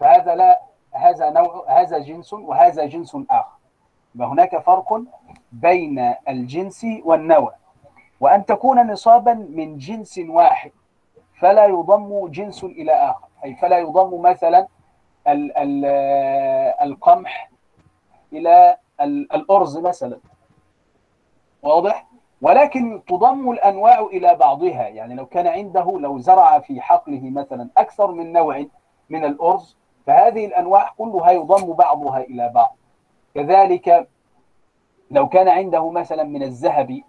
A: فهذا لا هذا نوع هذا جنس وهذا جنس آخر. هناك فرق بين الجنس والنوع. وأن تكون نصابا من جنس واحد فلا يضم جنس إلى آخر. أي فلا يضم مثلا ال ال القمح إلى ال- الأرز مثلا. واضح؟ ولكن تضم الأنواع إلى بعضها. يعني لو كان عنده لو زرع في حقله مثلا أكثر من نوع من الأرز فهذه الأنواع كلها يضم بعضها إلى بعض. كذلك لو كان عنده مثلا من الذهب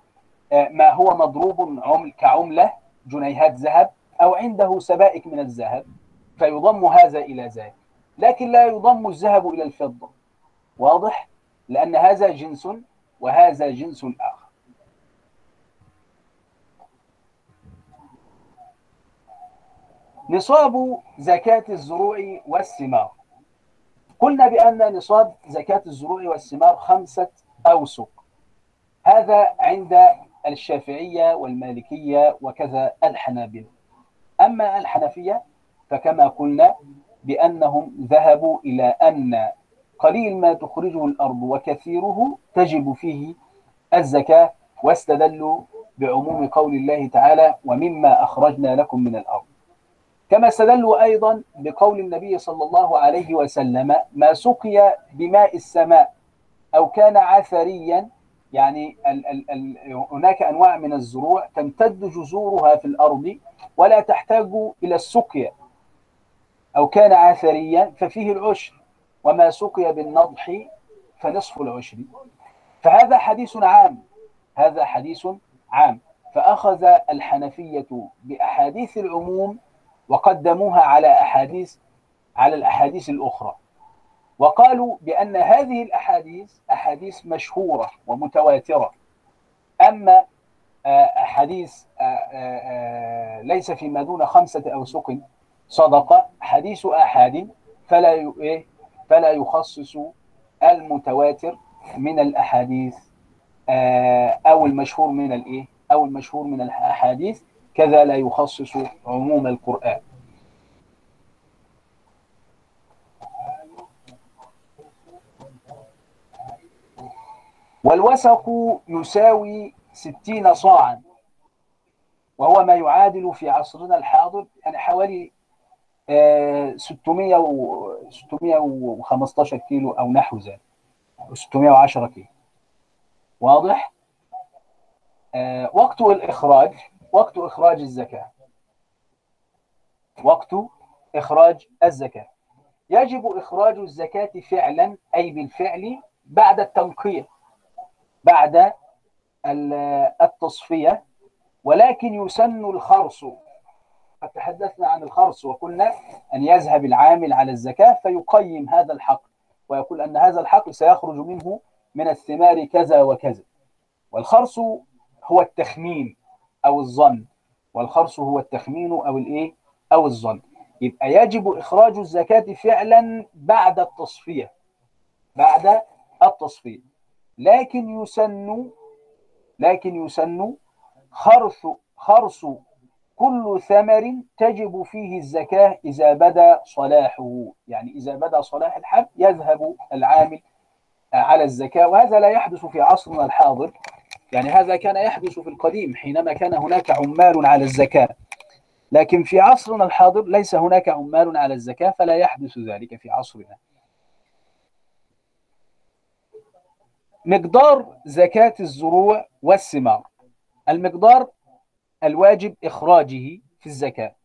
A: ما هو مضروب عمل كعملة جنيهات ذهب أو عنده سبائك من الذهب فيضم هذا إلى ذاك. لكن لا يضم الذهب إلى الفضة. واضح؟ لأن هذا جنس وهذا جنس آخر. نصاب زكاة الزروع والثمار. قلنا بأن نصاب زكاة الزروع والثمار خمسة أوسق. هذا عند الشافعية والمالكية وكذا الحنابلة. أما الحنفية فكما قلنا بأنهم ذهبوا إلى أن قليل ما تخرجه الأرض وكثيره تجب فيه الزكاة واستدلوا بعموم قول الله تعالى ومما أخرجنا لكم من الأرض. كما استدلوا أيضا بقول النبي صلى الله عليه وسلم ما سقي بماء السماء أو كان عثريا يعني ال ال ال هناك أنواع من الزروع تمتد جذورها في الأرض ولا تحتاج إلى السقيا أو كان عثريا ففيه العشر وما سقي بالنضح فنصف العشر. فهذا حديث عام هذا حديث عام. فأخذ الحنفية بأحاديث العموم وقدموها على أحاديث على الأحاديث الأخرى. وقالوا بأن هذه الأحاديث أحاديث مشهورة ومتواترة. أما حديث ليس فيما دون خمسة أوسق صدقة حديث آحاد فلا فلا يخصص المتواتر من الأحاديث أو المشهور من الإيه أو المشهور من الأحاديث كذا لا يخصص عموم القرآن. والوسق يساوي ستين صاعا وهو ما يعادل في عصرنا الحاضر يعني حوالي 600 و 615 كيلو أو نحو ذلك 610 كيلو. واضح؟ وقت الإخراج وقت إخراج الزكاة. وقت إخراج الزكاة. يجب إخراج الزكاة فعلا أي بالفعل بعد التنقية بعد التصفية ولكن يسن الخرص. قد تحدثنا عن الخرص وقلنا أن يذهب العامل على الزكاة فيقيم هذا الحق ويقول أن هذا الحق سيخرج منه من الثمار كذا وكذا. والخرص هو التخمين أو الظن. والخرص هو التخمين أو الإيه؟ أو الظن. يبقى يجب إخراج الزكاة فعلا بعد التصفية. بعد التصفية. لكن يسن لكن يسن خرص خرص كل ثمر تجب فيه الزكاة إذا بدا صلاحه. يعني إذا بدا صلاح الحب يذهب العامل على الزكاة وهذا لا يحدث في عصرنا الحاضر. يعني هذا كان يحدث في القديم حينما كان هناك عمال على الزكاة. لكن في عصرنا الحاضر ليس هناك عمال على الزكاة فلا يحدث ذلك في عصرنا. مقدار زكاة الزروع والثمار. المقدار الواجب إخراجه في الزكاة.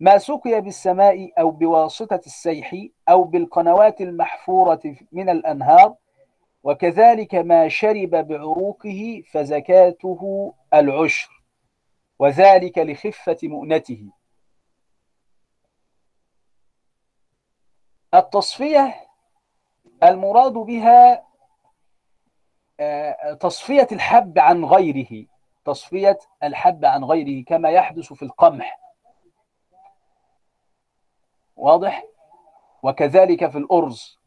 A: ما سقي بالسماء أو بواسطة السيح أو بالقنوات المحفورة من الأنهار وكذلك ما شرب بعروقه فزكاته العشر وذلك لخفة مؤنته. التصفية المراد بها تصفية الحب عن غيره تصفية الحب عن غيره كما يحدث في القمح. واضح؟ وكذلك في الأرز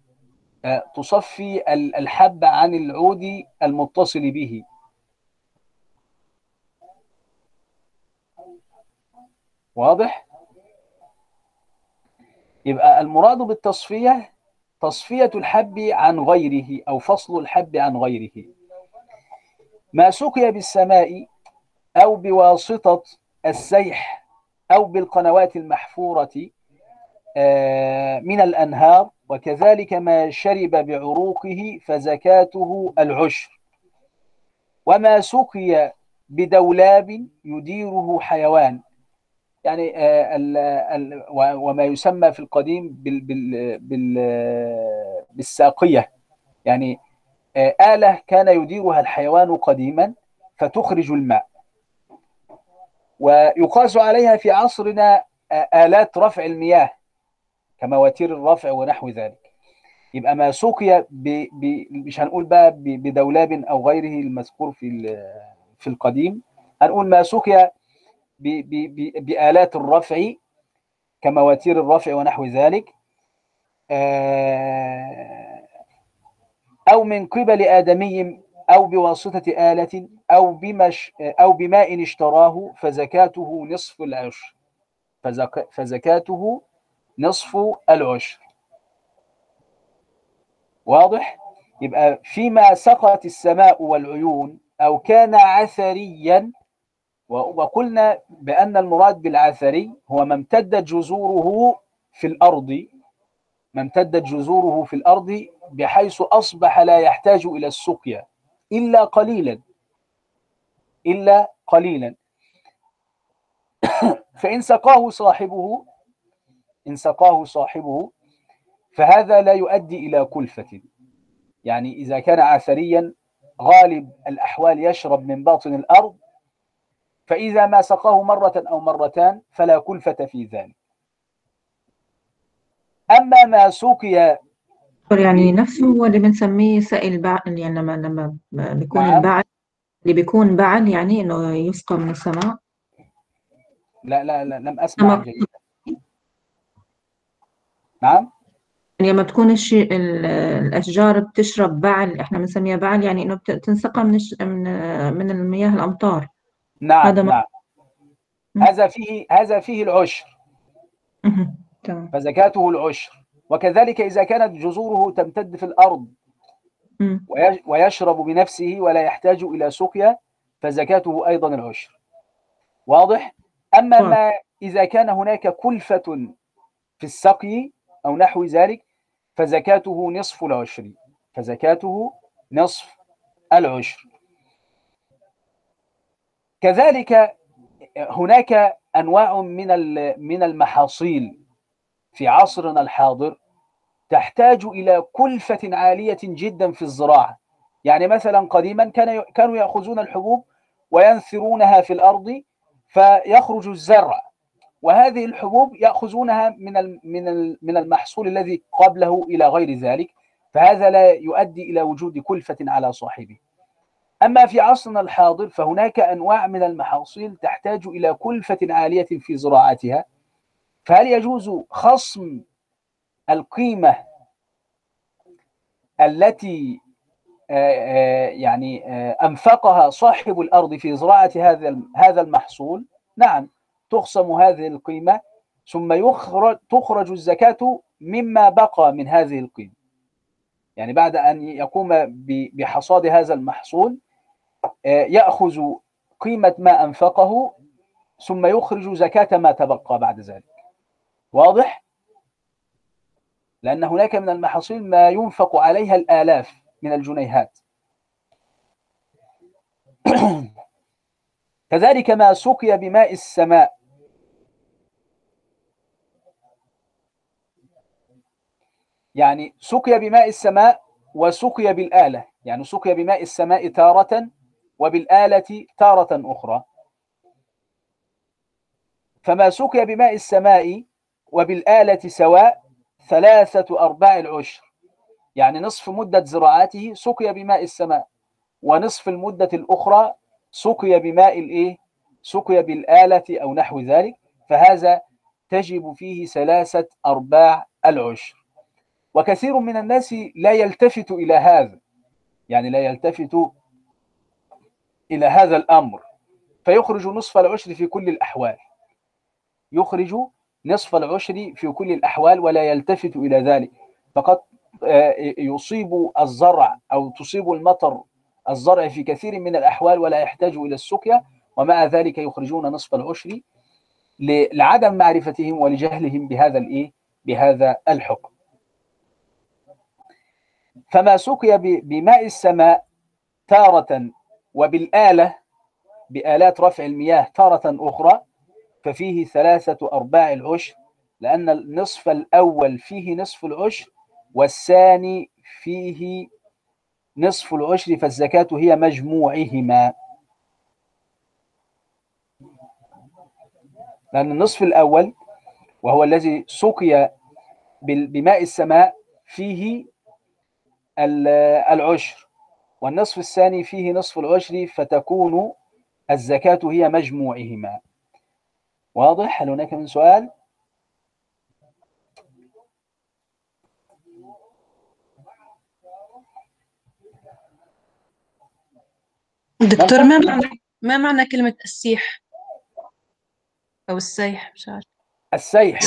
A: تصفي الحب عن العود المتصل به. واضح؟ يبقى المراد بالتصفية تصفية الحب عن غيره أو فصل الحب عن غيره. ما سقي بالسماء أو بواسطة السيح أو بالقنوات المحفورة من الأنهار وكذلك ما شرب بعروقه فزكاته العشر. وما سقي بدولاب يديره حيوان يعني ال وما يسمى في القديم بال بال بال بالساقية يعني آلة كان يديرها الحيوان قديما فتخرج الماء ويقاس عليها في عصرنا آلات رفع المياه كمواتير الرفع ونحو ذلك يبقى ما سقي. مش هنقول بقى. بدولاب أو غيره المذكور في. في القديم هنقول ما سقي. بآلات الرفع كمواتير الرفع ونحو ذلك أو من قبل آدمي أو بواسطة آلة أو بمش أو بماء اشتراه فزكاته نصف العشر. فزك... فزكاته نصف العشر. واضح؟ يبقى فيما سقط السماء والعيون أو كان عثريا وقلنا بأن المراد بالعثري هو ما امتدت جذوره في الأرض ما امتدت جذوره في الأرض بحيث أصبح لا يحتاج إلى السقيا إلا قليلا إلا قليلا. فإن سقاه صاحبه إن سقاه صاحبه فهذا لا يؤدي إلى كلفة. يعني إذا كان عثريا غالب الأحوال يشرب من باطن الأرض فإذا ما سقاه مرة أو مرتان فلا كلفة في ذلك. أما ما سقي
G: يعني نفسه هو اللي بنسميه سائل بعل يعني لما لما بيكون
A: نعم.
G: البعل اللي بيكون بعل يعني إنه يسقى من السماء.
A: لا لا لا لم جيدا. نعم؟
G: يعني لما تكون الشي ال- الأشجار بتشرب بعل إحنا بنسميها بعل يعني إنه بت- بتنسقى من الش- من من المياه الأمطار.
A: نعم
G: هذا
A: نعم. هذا فيه هذا فيه العشر. فزكاته العشر. وكذلك إذا كانت جذوره تمتد في الأرض ويشرب بنفسه ولا يحتاج إلى سقيا فزكاته أيضا العشر. واضح؟ أما. ما إذا كان هناك كلفة في السقي أو نحو ذلك فزكاته نصف العشر. فزكاته نصف العشر. كذلك هناك أنواع من من المحاصيل في عصرنا الحاضر تحتاج إلى كلفة عالية جدا في الزراعة. يعني مثلا قديما كان كانوا يأخذون الحبوب وينثرونها في الأرض فيخرج الزرع وهذه الحبوب يأخذونها من من من المحصول الذي قبله إلى غير ذلك فهذا لا يؤدي إلى وجود كلفة على صاحبه. أما في عصرنا الحاضر فهناك أنواع من المحاصيل تحتاج إلى كلفة عالية في زراعتها. فهل يجوز خصم القيمة التي آه، آه، يعني آه، أنفقها صاحب الأرض في زراعة هذا هذا المحصول؟ نعم تخصم هذه القيمة ثم يخرج تخرج الزكاة مما بقى من هذه القيمة. يعني بعد أن يقوم بحصاد هذا المحصول آه، يأخذ قيمة ما أنفقه ثم يخرج زكاة ما تبقى بعد ذلك. واضح؟ لأن هناك من المحاصيل ما ينفق عليها الآلاف من الجنيهات. كذلك ما سقي بماء السماء. يعني سقي بماء السماء وسقي بالآلة. يعني سقي بماء السماء تارة وبالآلة تارة أخرى. فما سقي بماء السماء وبالآلة سواء ثلاثة أرباع العشر. يعني نصف مدة زراعته سقي بماء السماء ونصف المدة الأخرى سقي بماء الإيه؟ سقي بالآلة أو نحو ذلك. فهذا تجب فيه ثلاثة أرباع العشر. وكثير من الناس لا يلتفت إلى هذا. يعني لا يلتفت إلى هذا الأمر فيخرج نصف العشر في كل الأحوال. يخرج نصف العشر في كل الأحوال ولا يلتفت إلى ذلك. فقد آه، يصيب الزرع أو تصيب المطر الزرع في كثير من الأحوال ولا يحتاج إلى السقيا ومع ذلك يخرجون نصف العشر لعدم معرفتهم ولجهلهم بهذا الإيه؟ بهذا الحكم. فما سقي بماء السماء تارة وبالآلة بآلات رفع المياه تارة أخرى ففيه ثلاثة أرباع العشر لأن النصف الأول فيه نصف العشر والثاني فيه نصف العشر فالزكاة هي مجموعهما. لأن النصف الأول وهو الذي سقي بماء السماء فيه ال- العشر والنصف الثاني فيه نصف العشر فتكون الزكاة هي مجموعهما. واضح؟ هل هناك من سؤال؟
H: دكتور ما معنى ما معنى كلمة السيح؟ أو السيح مش عارف.
A: السيح.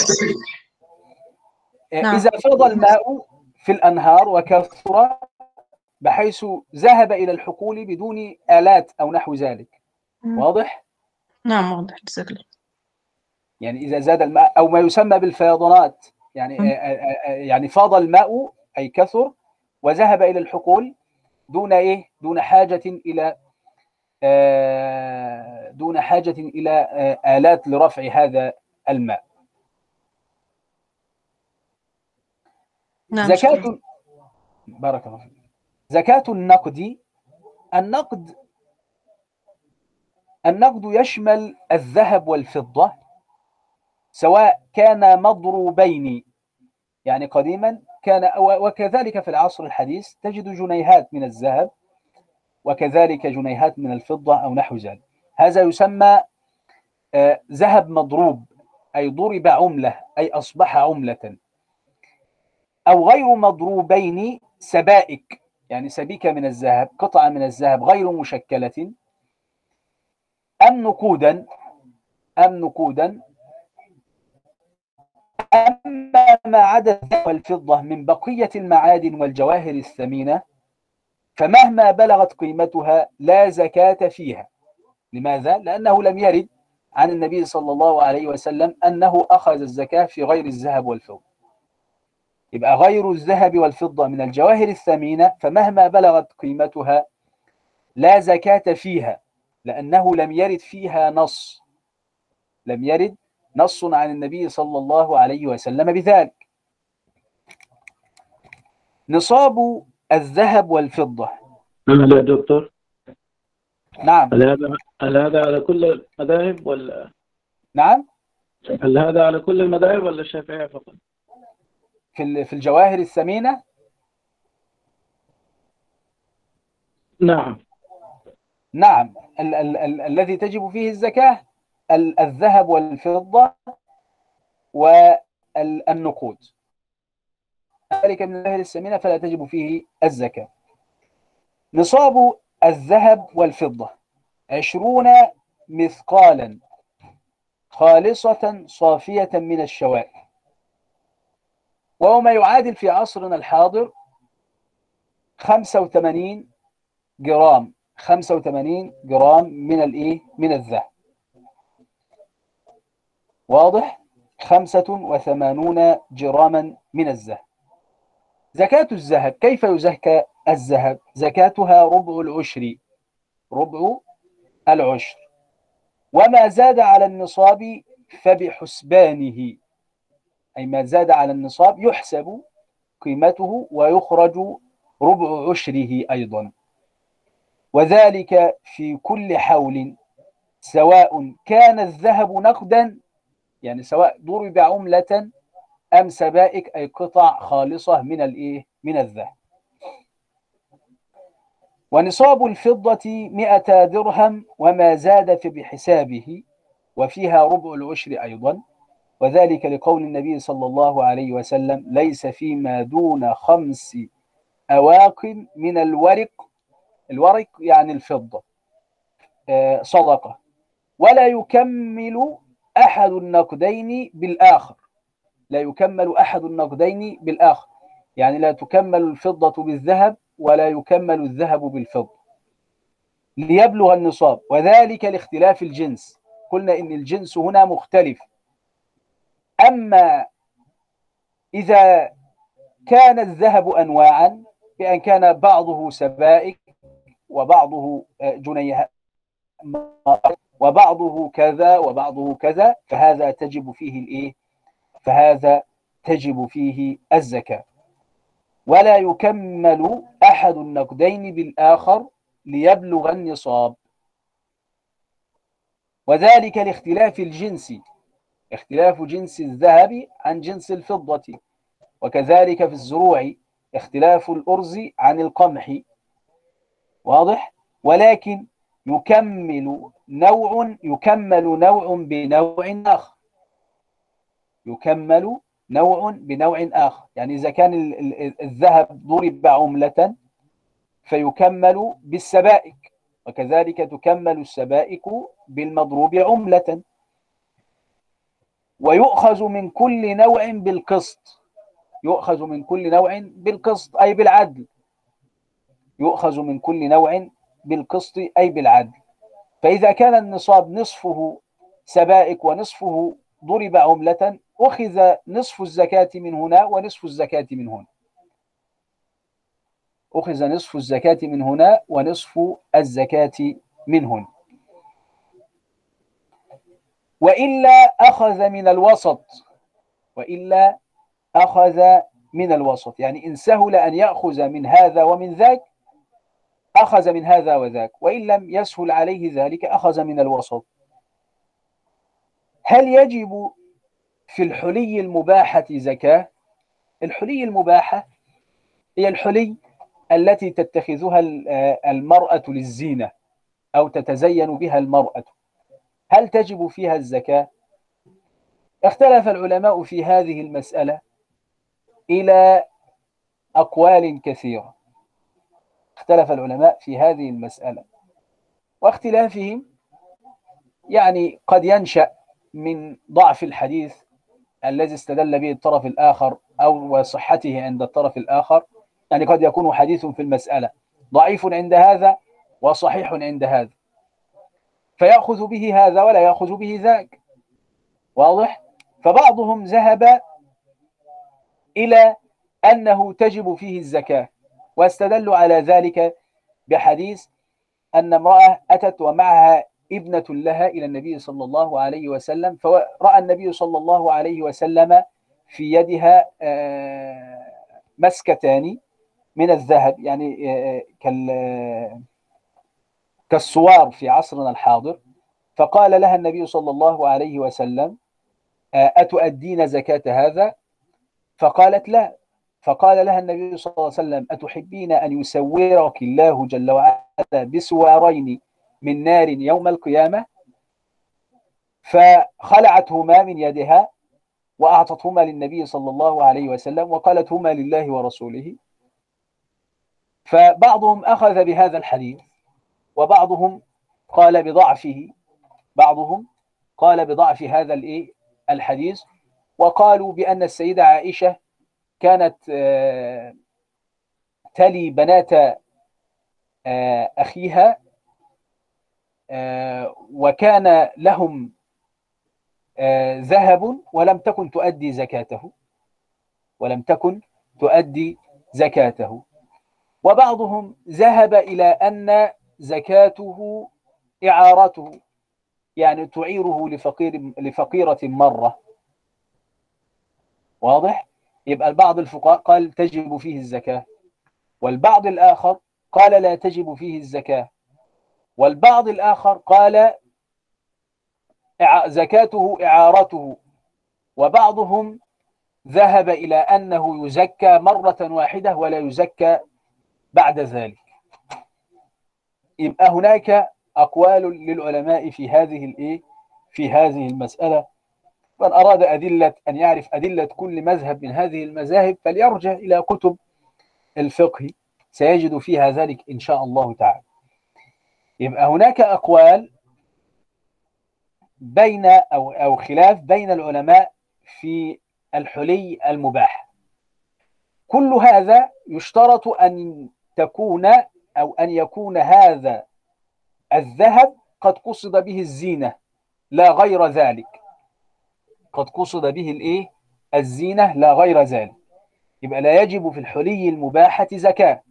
H: نعم.
A: إذا فاض الماء في الأنهار وكثر بحيث ذهب إلى الحقول بدون آلات أو نحو ذلك
H: مم.
A: واضح؟
H: نعم واضح جزاك الله
A: يعني إذا زاد الماء أو ما يسمى بالفيضانات يعني
H: مم.
A: يعني فاض الماء أي كثر وذهب إلى الحقول دون إيه؟ دون حاجة إلى آه، دون حاجة إلى آه، آلات لرفع هذا الماء
H: نعم
A: زكاة بارك الله فيك زكاة النقد النقد النقد يشمل الذهب والفضة سواء كان مضروبين يعني قديما كان وكذلك في العصر الحديث تجد جنيهات من الذهب وكذلك جنيهات من الفضة أو نحو ذلك. هذا يسمى آه، ذهب مضروب أي ضرب عملة أي أصبح عملة. أو غير مضروبين سبائك. يعني سبيكة من الذهب قطعة من الذهب غير مشكلة. أم نقودا؟ أم نقودا؟ أما ما عدا والفضة من بقية المعادن والجواهر الثمينة فمهما بلغت قيمتها لا زكاة فيها. لماذا؟ لأنه لم يرد عن النبي صلى الله عليه وسلم أنه أخذ الزكاة في غير الذهب والفضة. يبقى غير الذهب والفضة من الجواهر الثمينة فمهما بلغت قيمتها لا زكاة فيها لأنه لم يرد فيها نص. لم يرد نص عن النبي صلى الله عليه وسلم بذلك. نصاب الذهب والفضة.
I: هل يا دكتور.
A: نعم.
I: هل هذا هل هذا على كل المذاهب ولا
A: نعم.
I: هل هذا على كل المذاهب ولا الشافعية فقط؟
A: في في الجواهر الثمينة؟
I: نعم.
A: نعم. ال ال ال الذي تجب فيه الزكاة ال الذهب والفضة والنقود ذلك من الجواهر الثمينة فلا تجب فيه الزكاة. نصاب الذهب والفضة عشرون مثقالا خالصة صافية من الشوائب. وهو ما يعادل في عصرنا الحاضر 85 جرام 85 جرام من الإيه؟ من الذهب. واضح؟ 85 جراما من الذهب. زكاة الذهب كيف يزكى الذهب؟ زكاتها ربع العشر ربع العشر. وما زاد على النصاب فبحسبانه. أي ما زاد على النصاب يحسب قيمته ويخرج ربع عشره أيضا. وذلك في كل حول سواء كان الذهب نقدا يعني سواء ضرب عملة أم سبائك أي قطع خالصة من الإيه من الذهب. ونصاب الفضة مئة درهم وما زاد فبحسابه وفيها ربع العشر أيضا. وذلك لقول النبي صلى الله عليه وسلم ليس فيما دون خمس أواق من الورق الورق يعني الفضة صدقة. ولا يكمل أحد النقدين بالآخر. لا يكمل أحد النقدين بالآخر. يعني لا تكمل الفضة بالذهب ولا يكمل الذهب بالفضة. ليبلغ النصاب. وذلك لاختلاف الجنس. قلنا إن الجنس هنا مختلف. أما إذا كان الذهب أنواعا بأن كان بعضه سبائك وبعضه جنيه وبعضه كذا وبعضه كذا فهذا تجب فيه الإيه؟ فهذا تجب فيه الزكاة. ولا يكمل أحد النقدين بالآخر ليبلغ النصاب. وذلك لاختلاف الجنس. اختلاف جنس الذهب عن جنس الفضة وكذلك في الزروع اختلاف الأرز عن القمح. واضح؟ ولكن يكمل نوع يكمل نوع بنوع آخر. يكمل نوع بنوع آخر. يعني إذا كان الذهب ضرب عملة فيكمل بالسبائك وكذلك تكمل السبائك بالمضروب عملة. ويؤخذ من كل نوع بالقسط. يؤخذ من كل نوع بالقسط أي بالعدل. يؤخذ من كل نوع بالقسط أي بالعدل. فإذا كان النصاب نصفه سبائك ونصفه ضرب عملة أخذ نصف الزكاة من هنا ونصف الزكاة من هنا. أخذ نصف الزكاة من هنا ونصف الزكاة من هنا. وإلا أخذ من الوسط. وإلا أخذ من الوسط. يعني إن سهل أن يأخذ من هذا ومن ذاك أخذ من هذا وذاك. وإن لم يسهل عليه ذلك أخذ من الوسط. هل يجب في الحلي المباحة زكاة؟ الحلي المباحة هي الحلي التي تتخذها المرأة للزينة أو تتزين بها المرأة. هل تجب فيها الزكاة؟ اختلف العلماء في هذه المسألة إلى أقوال كثيرة. اختلف العلماء في هذه المسألة. واختلافهم يعني قد ينشأ من ضعف الحديث الذي استدل به الطرف الآخر أو وصحته عند الطرف الآخر. يعني قد يكون حديث في المسألة ضعيف عند هذا وصحيح عند هذا. فيأخذ به هذا ولا يأخذ به ذاك. واضح؟ فبعضهم ذهب إلى أنه تجب فيه الزكاة واستدلوا على ذلك بحديث أن امرأة أتت ومعها ابنة لها إلى النبي صلى الله عليه وسلم فرأى النبي صلى الله عليه وسلم في يدها مسكتان من الذهب يعني كالصوار في عصرنا الحاضر فقال لها النبي صلى الله عليه وسلم أتؤدين زكاة هذا؟ فقالت لا. فقال لها النبي صلى الله عليه وسلم أتحبين أن يسورك الله جل وعلا بسوارين من نار يوم القيامة؟ فخلعتهما من يدها وأعطتهما للنبي صلى الله عليه وسلم وقالت هما لله ورسوله. فبعضهم أخذ بهذا الحديث وبعضهم قال بضعفه بعضهم قال بضعف هذا الإيه؟ الحديث. وقالوا بأن السيدة عائشة كانت تلي بنات آه، أخيها آه، وكان لهم آه، ذهب ولم تكن تؤدي زكاته ولم تكن تؤدي زكاته. وبعضهم ذهب إلى أن زكاته إعارته يعني تعيره لفقير لفقيرة مرة. واضح؟ يبقى البعض الفقهاء قال تجب فيه الزكاة. والبعض الآخر قال لا تجب فيه الزكاة. والبعض الآخر قال زكاته إعارته. وبعضهم ذهب إلى أنه يزكى مرة واحدة ولا يزكى بعد ذلك. يبقى هناك أقوال للعلماء في هذه الإيه في هذه المسألة. من أراد أدلة أن يعرف أدلة كل مذهب من هذه المذاهب فليرجع إلى كتب الفقه. سيجد فيها ذلك إن شاء الله تعالى. يبقى هناك أقوال بين أو أو خلاف بين العلماء في الحلي المباح. كل هذا يشترط أن تكون أو أن يكون هذا الذهب قد قصد به الزينة. لا غير ذلك. قد قصد به الإيه؟ الزينة. لا غير ذلك. يبقى لا يجب في الحلي المباحة زكاة.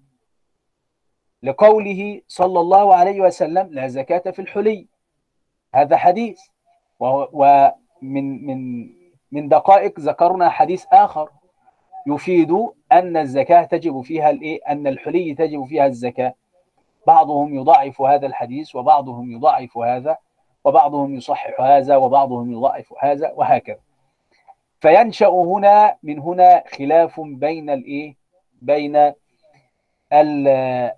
A: لقوله صلى الله عليه وسلم لا زكاة في الحلي. هذا حديث. ومن من من دقائق ذكرنا حديث آخر. يفيد أن الزكاة تجب فيها الإيه؟ أن الحلي تجب فيها الزكاة بعضهم يضعف هذا الحديث وبعضهم يضعف هذا وبعضهم يصحح هذا وبعضهم يضعف هذا وهكذا فينشأ هنا من هنا خلاف بين الإيه؟ بين ال-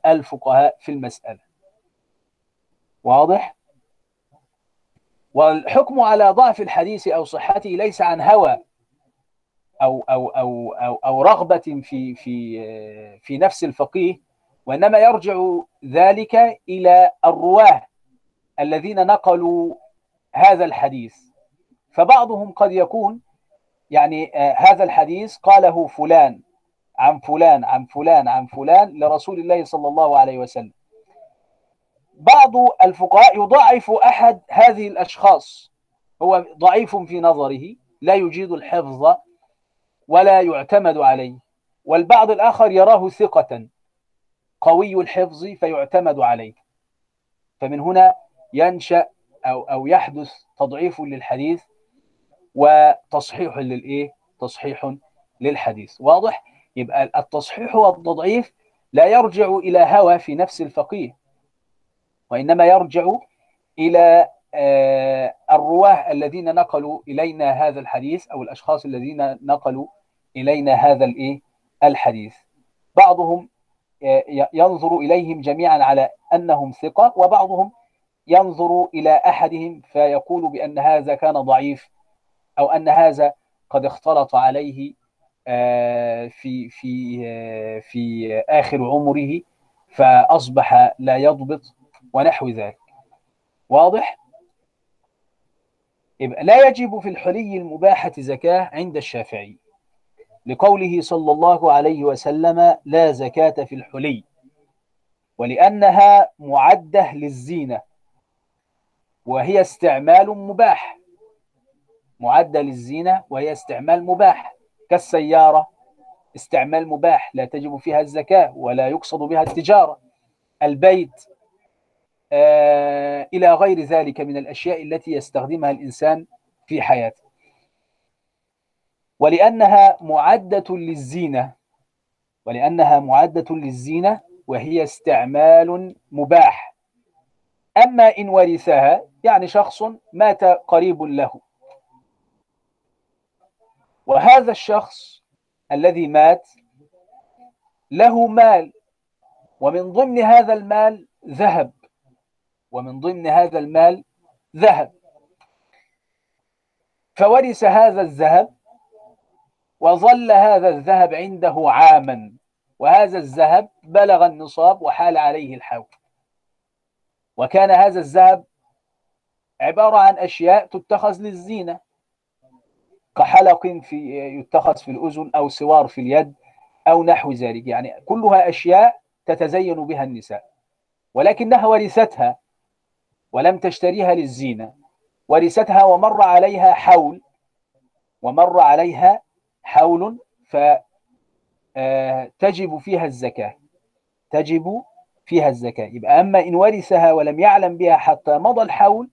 A: الفقهاء في المسألة واضح؟ والحكم على ضعف الحديث أو صحته ليس عن هوى أو أو أو أو, أو رغبة في في في نفس الفقيه وإنما يرجع ذلك إلى الرواة الذين نقلوا هذا الحديث. فبعضهم قد يكون يعني آه، هذا الحديث قاله فلان عن فلان عن فلان عن فلان لرسول الله صلى الله عليه وسلم. بعض الفقهاء يضعف أحد هذه الأشخاص. هو ضعيف في نظره لا يجيد الحفظ ولا يعتمد عليه والبعض الآخر يراه ثقة قوي الحفظ فيعتمد عليه فمن هنا ينشأ أو أو يحدث تضعيف للحديث وتصحيح للإيه؟ تصحيح للحديث واضح؟ يبقى التصحيح والتضعيف لا يرجع إلى هوى في نفس الفقيه وإنما يرجع إلى آه، الرواة الذين نقلوا إلينا هذا الحديث أو الأشخاص الذين نقلوا إلينا هذا الإيه؟ الحديث بعضهم آه، ينظر إليهم جميعا على أنهم ثقة وبعضهم ينظر إلى أحدهم فيقول بأن هذا كان ضعيف أو أن هذا قد اختلط عليه آه، في في آه، في آخر عمره فأصبح لا يضبط ونحو ذلك واضح؟ لا يجب في الحلي المباحة زكاة عند الشافعي لقوله صلى الله عليه وسلم لا زكاة في الحلي ولأنها معدة للزينة وهي استعمال مباح. معدة للزينة وهي استعمال مباح. كالسيارة استعمال مباح لا تجب فيها الزكاة ولا يقصد بها التجارة. البيت آه، إلى غير ذلك من الأشياء التي يستخدمها الإنسان في حياته. ولأنها معدة للزينة. ولأنها معدة للزينة وهي استعمال مباح. أما إن ورثها يعني شخص مات قريب له. وهذا الشخص الذي مات له مال. ومن ضمن هذا المال ذهب. ومن ضمن هذا المال ذهب. فورث هذا الذهب وظل هذا الذهب عنده عاما وهذا الذهب بلغ النصاب وحال عليه الحول. وكان هذا الذهب عبارة عن أشياء تتخذ للزينة كحلق في يتخذ في الأذن أو سوار في اليد أو نحو ذلك. يعني كلها أشياء تتزين بها النساء. ولكنها ورثتها ولم تشتريها للزينة. ورثتها ومر عليها حول ومر عليها حول فتجب فيها الزكاة. تجب فيها الزكاة. يبقى أما إن ورثها ولم يعلم بها حتى مضى الحول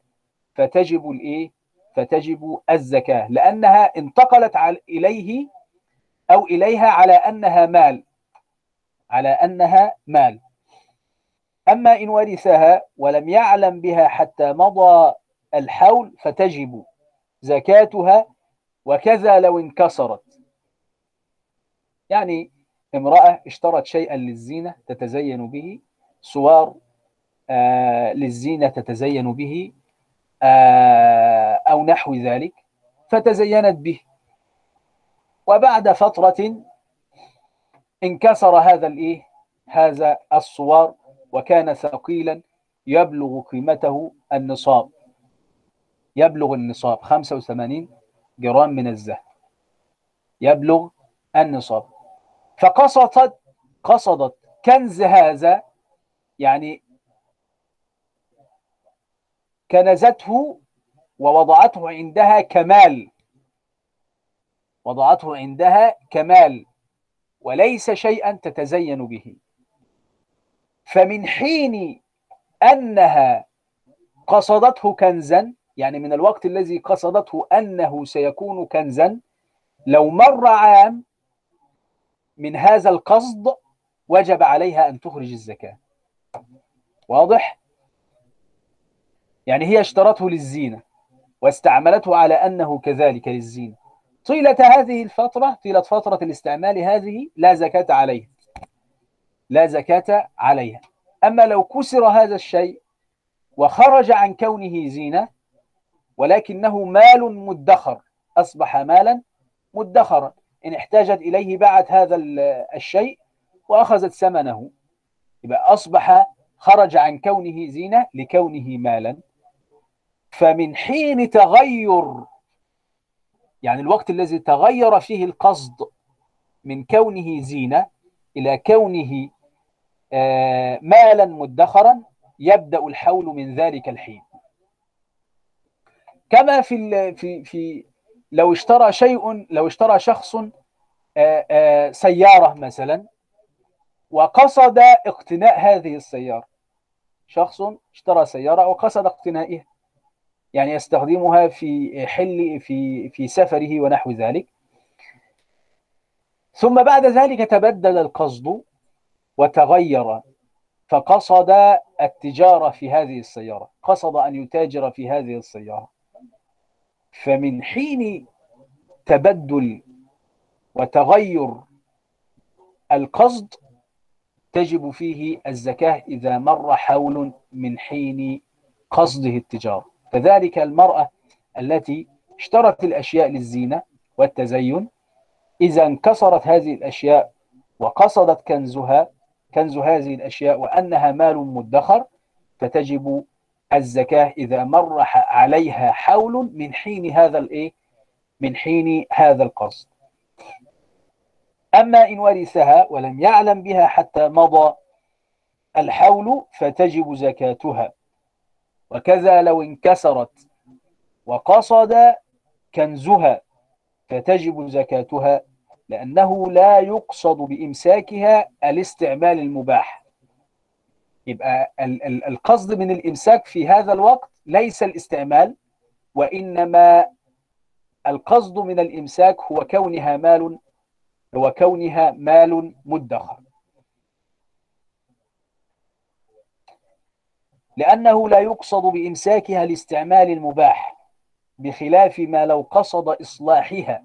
A: فتجب الإيه؟ فتجب الزكاة. لأنها انتقلت إليه أو إليها على أنها مال. على أنها مال. أما إن ورثها ولم يعلم بها حتى مضى الحول فتجب زكاتها وكذا لو انكسرت. يعني امرأة اشترت شيئا للزينة تتزين به صور آه للزينة تتزين به آه أو نحو ذلك فتزينت به. وبعد فترة انكسر هذا الإيه؟ هذا الصوار وكان ثقيلا يبلغ قيمته النصاب. يبلغ النصاب 85 جرام من الذهب يبلغ النصاب. فقصدت قصدت. كنز هذا يعني كنزته ووضعته عندها كمال. وضعته عندها كمال. وليس شيئا تتزين به. فمن حين أنها قصدته كنزا يعني من الوقت الذي قصدته أنه سيكون كنزا لو مر عام من هذا القصد وجب عليها أن تخرج الزكاة. واضح؟ يعني هي اشترته للزينة واستعملته على أنه كذلك للزينة. طيلة هذه الفترة طيلة فترة الاستعمال هذه لا زكاة عليها. لا زكاة عليها. أما لو كسر هذا الشيء وخرج عن كونه زينة ولكنه مال مدخر أصبح مالا مدخرا. إن احتاجت إليه باعت هذا الشيء وأخذت ثمنه. يبقى أصبح خرج عن كونه زينة لكونه مالا. فمن حين تغير يعني الوقت الذي تغير فيه القصد من كونه زينة إلى كونه مالا مدخرا يبدأ الحول من ذلك الحين. كما في في في لو اشترى شيء لو اشترى شخص سيارة مثلا وقصد اقتناء هذه السيارة. شخص اشترى سيارة وقصد اقتنائها يعني يستخدمها في حل في في سفره ونحو ذلك. ثم بعد ذلك تبدل القصد وتغير فقصد التجارة في هذه السيارة. قصد أن يتاجر في هذه السيارة. فمن حين تبدل وتغير القصد تجب فيه الزكاة إذا مر حول من حين قصده التجارة. كذلك المرأة التي اشترت الأشياء للزينة والتزين إذا انكسرت هذه الأشياء وقصدت كنزها كنز هذه الأشياء وأنها مال مدخر فتجب الزكاة إذا مر عليها حول من حين هذا الإيه؟ من حين هذا القصد. أما إن ورثها ولم يعلم بها حتى مضى الحول فتجب زكاتها. وكذا لو انكسرت وقصد كنزها فتجب زكاتها لأنه لا يقصد بإمساكها الاستعمال المباح. يبقى القصد من الإمساك في هذا الوقت ليس الاستعمال وإنما القصد من الإمساك هو كونها مال هو كونها مال مدخر. لأنه لا يقصد بإمساكها الاستعمال المباح بخلاف ما لو قصد إصلاحها.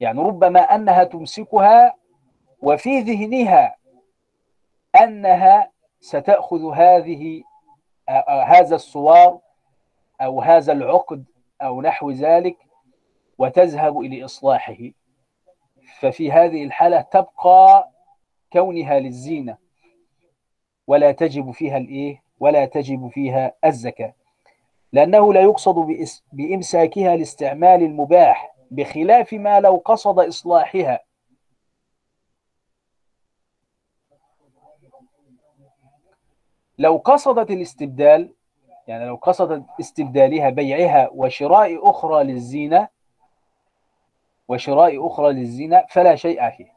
A: يعني ربما أنها تمسكها وفي ذهنها أنها ستأخذ هذه هذا الصوار أو هذا العقد أو نحو ذلك وتذهب إلى إصلاحه. ففي هذه الحالة تبقى كونها للزينة. ولا تجب فيها الإيه؟ ولا تجب فيها الزكاة. لأنه لا يقصد بإمساكها الاستعمال المباح بخلاف ما لو قصد إصلاحها. لو قصدت الاستبدال يعني لو قصدت استبدالها بيعها وشراء أخرى للزينة وشراء أخرى للزينة فلا شيء فيه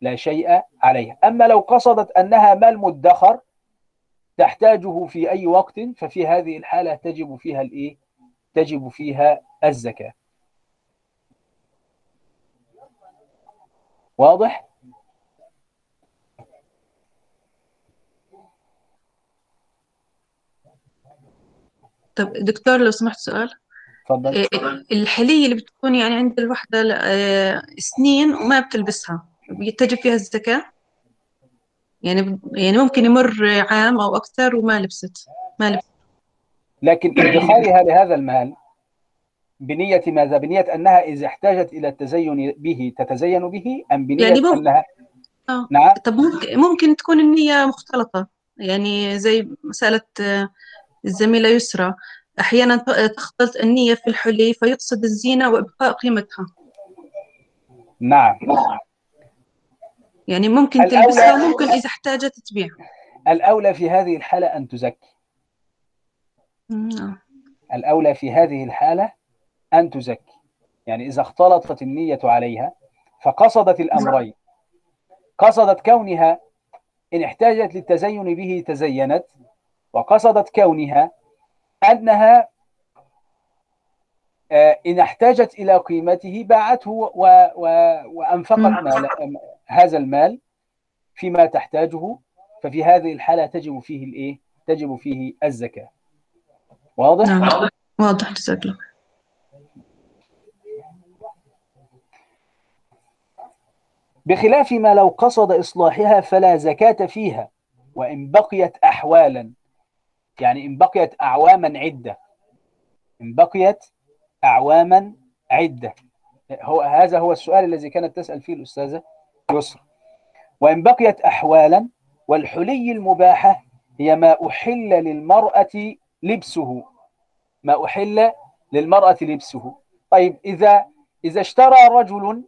A: لا شيء عليها أما لو قصدت أنها مال مدخر تحتاجه في أي وقت ففي هذه الحالة تجب فيها الإيه؟ تجب فيها الزكاة واضح؟
H: طب دكتور لو سمحت سؤال.
A: تفضل.
H: إيه، الحلية اللي بتكون يعني عند الوحدة آه، سنين وما بتلبسها بيتجب فيها الزكاة؟ يعني يعني ممكن يمر عام أو أكثر وما لبست ما لبست.
A: لكن ادخارها لهذا المال بنية ماذا؟ بنية أنها إذا احتاجت إلى التزين به تتزين به أم بنية
H: يعني ممكن-
A: أنها
H: آه.
A: نعم.
H: طب ممكن ممكن تكون النية مختلطة يعني زي مسألة آه، الزميلة يسرى. أحيانا تختلط النية في الحلي فيقصد الزينة وإبقاء قيمتها.
A: نعم.
H: يعني ممكن تلبسها وممكن إذا احتاجت تبيع
A: الأولى في هذه الحالة أن تزكي.
H: مم.
A: الأولى في هذه الحالة أن تزكي. يعني إذا اختلطت النية عليها فقصدت الأمرين. قصدت كونها إن احتاجت للتزين به تزينت وقصدت كونها أنها آه، إن احتاجت إلى قيمته باعته و و وأنفقت مال هذا المال فيما تحتاجه ففي هذه الحالة تجب فيه الإيه؟ تجب فيه الزكاة. واضح؟
H: نعم. واضح جزاك الله
A: بخلاف ما لو قصد إصلاحها فلا زكاة فيها وإن بقيت أحوالا. يعني إن بقيت أعواما عدة. إن بقيت أعواما عدة. هو هذا هو السؤال الذي كانت تسأل فيه الأستاذة يسرى. وإن بقيت أحوالا والحلي المباحة هي ما أحل للمرأة لبسه. ما أحل للمرأة لبسه. طيب إذا إذا اشترى رجل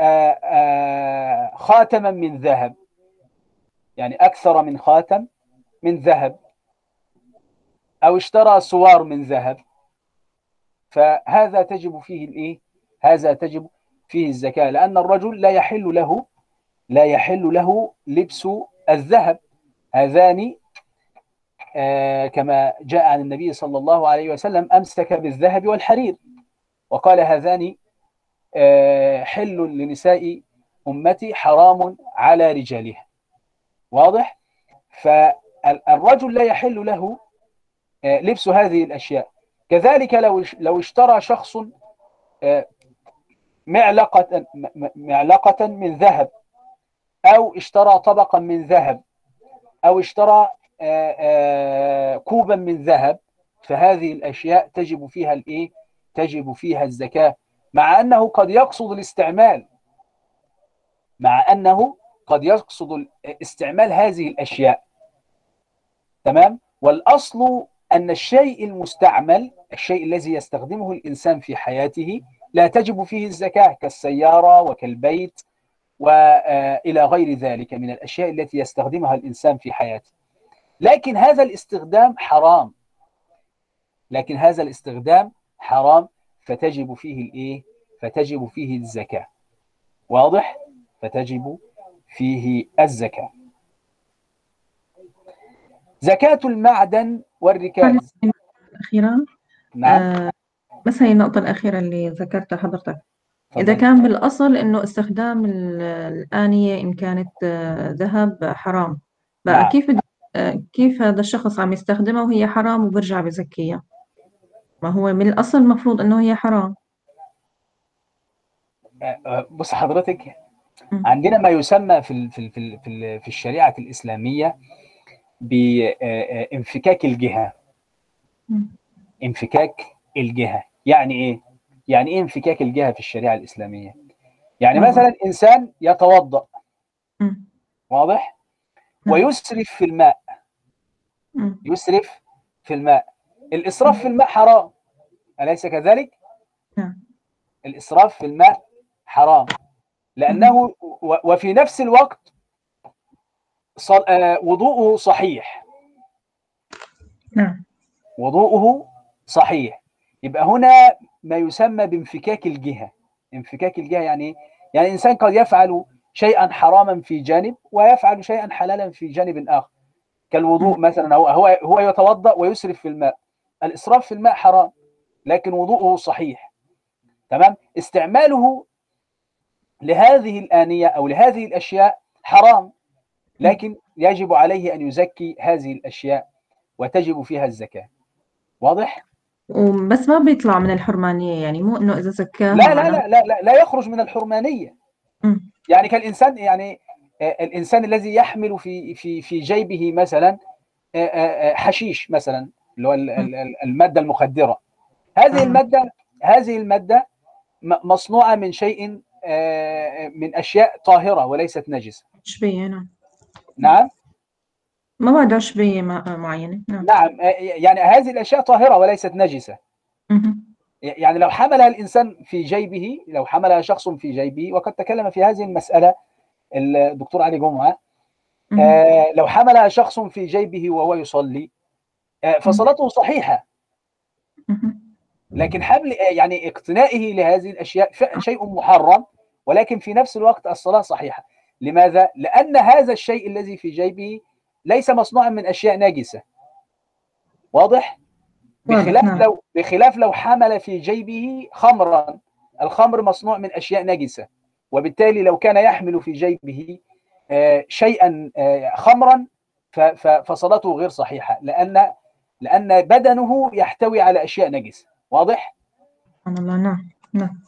A: آه، آه، خاتما من ذهب يعني أكثر من خاتم من ذهب أو اشترى سوار من ذهب فهذا تجب فيه الإيه؟ هذا تجب فيه الزكاة لأن الرجل لا يحل له لا يحل له لبس الذهب. هذان آه كما جاء عن النبي صلى الله عليه وسلم أمسك بالذهب والحرير. وقال هذان آه حل لنساء أمتي حرام على رجالها. واضح؟ فالرجل لا يحل له آه لبس هذه الأشياء. كذلك لو لو اشترى شخص آه معلقة معلقة من ذهب أو اشترى طبقا من ذهب أو اشترى آآ كوبا من ذهب فهذه الأشياء تجب فيها الإيه؟ تجب فيها الزكاة. مع أنه قد يقصد الاستعمال. مع أنه قد يقصد استعمال هذه الأشياء. تمام؟ والأصل أن الشيء المستعمل الشيء الذي يستخدمه الإنسان في حياته لا تجب فيه الزكاة كالسيارة وكالبيت وإلى غير ذلك من الأشياء التي يستخدمها الإنسان في حياته لكن هذا الاستخدام حرام لكن هذا الاستخدام حرام فتجب فيه الإيه؟ فتجب فيه الزكاة واضح؟ فتجب فيه الزكاة زكاة المعدن والركاز.
G: الأخيرة؟
A: نعم.
G: آه بس هي النقطة الأخيرة اللي ذكرتها حضرتك إذا
A: تفضل.
G: كان بالأصل إنه استخدام ال- الآنية إن كانت آه، ذهب حرام. بقى
A: نعم.
G: كيف آه، كيف هذا الشخص عم يستخدمها وهي حرام وبرجع بزكيها ما هو من الأصل المفروض إنه هي حرام.
A: بص حضرتك. عندنا ما يسمى في في في في الشريعة الإسلامية بانفكاك الجهة
G: م.
A: انفكاك الجهة يعني إيه يعني إيه انفكاك الجهة في الشريعة الإسلامية يعني. مثلا إنسان يتوضأ
G: م.
A: واضح. ويسرف في الماء. يسرف في الماء الإسراف في الماء حرام أليس كذلك
G: نعم.
A: الإسراف في الماء حرام لأنه و- وفي نفس الوقت صل... آه، وضوءه صحيح.
G: نعم.
A: وضوءه صحيح. يبقى هنا ما يسمى بانفكاك الجهة. انفكاك الجهة يعني إيه؟ يعني الإنسان قد يفعل شيئا حراما في جانب ويفعل شيئا حلالا في جانب آخر. كالوضوء مثلا هو هو هو يتوضأ ويسرف في الماء. الإسراف في الماء حرام لكن وضوءه صحيح. تمام؟ استعماله لهذه الآنية أو لهذه الأشياء حرام. لكن يجب عليه أن يزكي هذه الأشياء وتجب فيها الزكاة واضح؟
G: وبس ما بيطلع من الحرمانية يعني مو إنه إذا زكاها
A: لا لا لا لا لا, لا يخرج من الحرمانية
G: مم.
A: يعني كالإنسان يعني آه، الإنسان الذي يحمل في في في جيبه مثلا آه، آه، حشيش مثلا اللي هو ال- ال- ال- المادة المخدرة هذه. المادة هذه المادة م- مصنوعة من شيء من أشياء طاهرة وليست نجسة
G: نعم
A: نعم؟
G: مواد عشبية مع- معينة. نعم.
A: نعم آه، يعني هذه الأشياء طاهرة وليست نجسة. يعني لو حملها الإنسان في جيبه لو حملها شخص في جيبه وقد تكلم في هذه المسألة الدكتور علي جمعة. آه، لو حملها شخص في جيبه وهو يصلي آه، فصلاته صحيحة. لكن حمل آه، يعني اقتنائه لهذه الأشياء ف- شيء محرم ولكن في نفس الوقت الصلاة صحيحة. لماذا؟ لأن هذا الشيء الذي في جيبه ليس مصنوعا من أشياء ناجسة واضح؟ بخلاف
G: نعم.
A: لو بخلاف لو حمل في جيبه خمرا الخمر مصنوع من أشياء نجسة وبالتالي لو كان يحمل في جيبه آه، شيئا آه، خمرا فصلاته غير صحيحة لأن لأن بدنه يحتوي على أشياء نجسة واضح؟
G: سبحان الله نعم نعم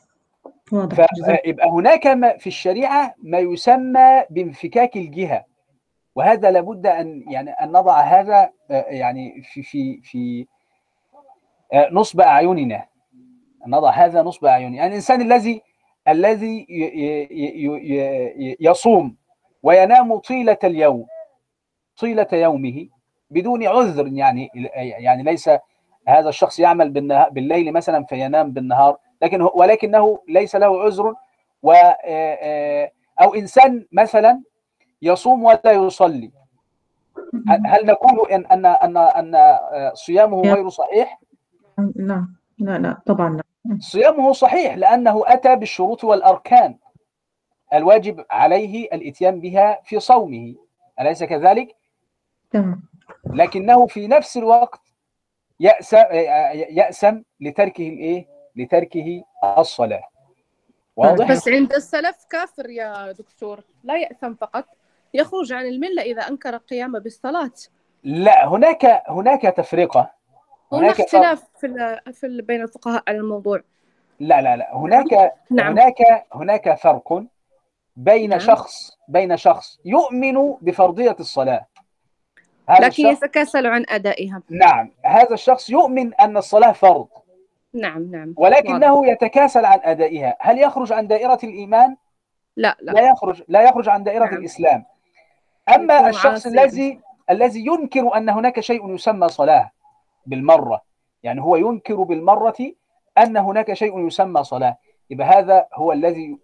G: واضح
A: فيبقى هناك ما في الشريعة ما يسمى بانفكاك الجهة. وهذا لابد أن يعني أن نضع هذا آه، يعني في في في آه، نصب أعيننا. أن نضع هذا نصب أعيننا. يعني الإنسان الذي الذي يصوم وينام طيلة اليوم طيلة يومه بدون عذر يعني يعني ليس هذا الشخص يعمل بالليل مثلا فينام بالنهار. لكن ولكنه ليس له عذر و آه، أو إنسان مثلا يصوم ولا يصلي هل- نقول ان ان ان أن آه، صيامه
G: يا-
A: غير صحيح؟
G: لا لا لا طبعا لا
A: صيامه صحيح لأنه أتى بالشروط والأركان الواجب عليه الإتيان بها في صومه أليس كذلك؟
G: تمام
A: لكنه في نفس الوقت يأس يأسم لتركه الإيه؟ لتركه الصلاة. واضح؟
E: بس عند السلف كافر يا دكتور لا يأثم فقط يخرج عن الملة إذا أنكر القيام بالصلاة.
A: لا هناك هناك تفرقة.
E: هنا
A: هناك
E: اختلاف في في بين الفقهاء على الموضوع.
A: لا لا لا. هناك
E: نعم.
A: هناك هناك فرق بين
E: نعم.
A: شخص بين شخص يؤمن بفرضية الصلاة. هذا
E: لكن
A: الشخص
E: يتكاسل عن أدائها.
A: نعم. هذا الشخص يؤمن أن الصلاة فرض.
E: نعم نعم. واضح.
A: ولكنه يتكاسل عن أدائها. هل يخرج عن دائرة الإيمان؟
E: لا لا.
A: لا يخرج لا يخرج عن دائرة
E: نعم.
A: الإسلام. أما الشخص الذي الذي ينكر أن هناك شيء يسمى صلاة بالمرة. يعني هو ينكر بالمرة أن هناك شيء يسمى صلاة. يبقى هذا هو الذي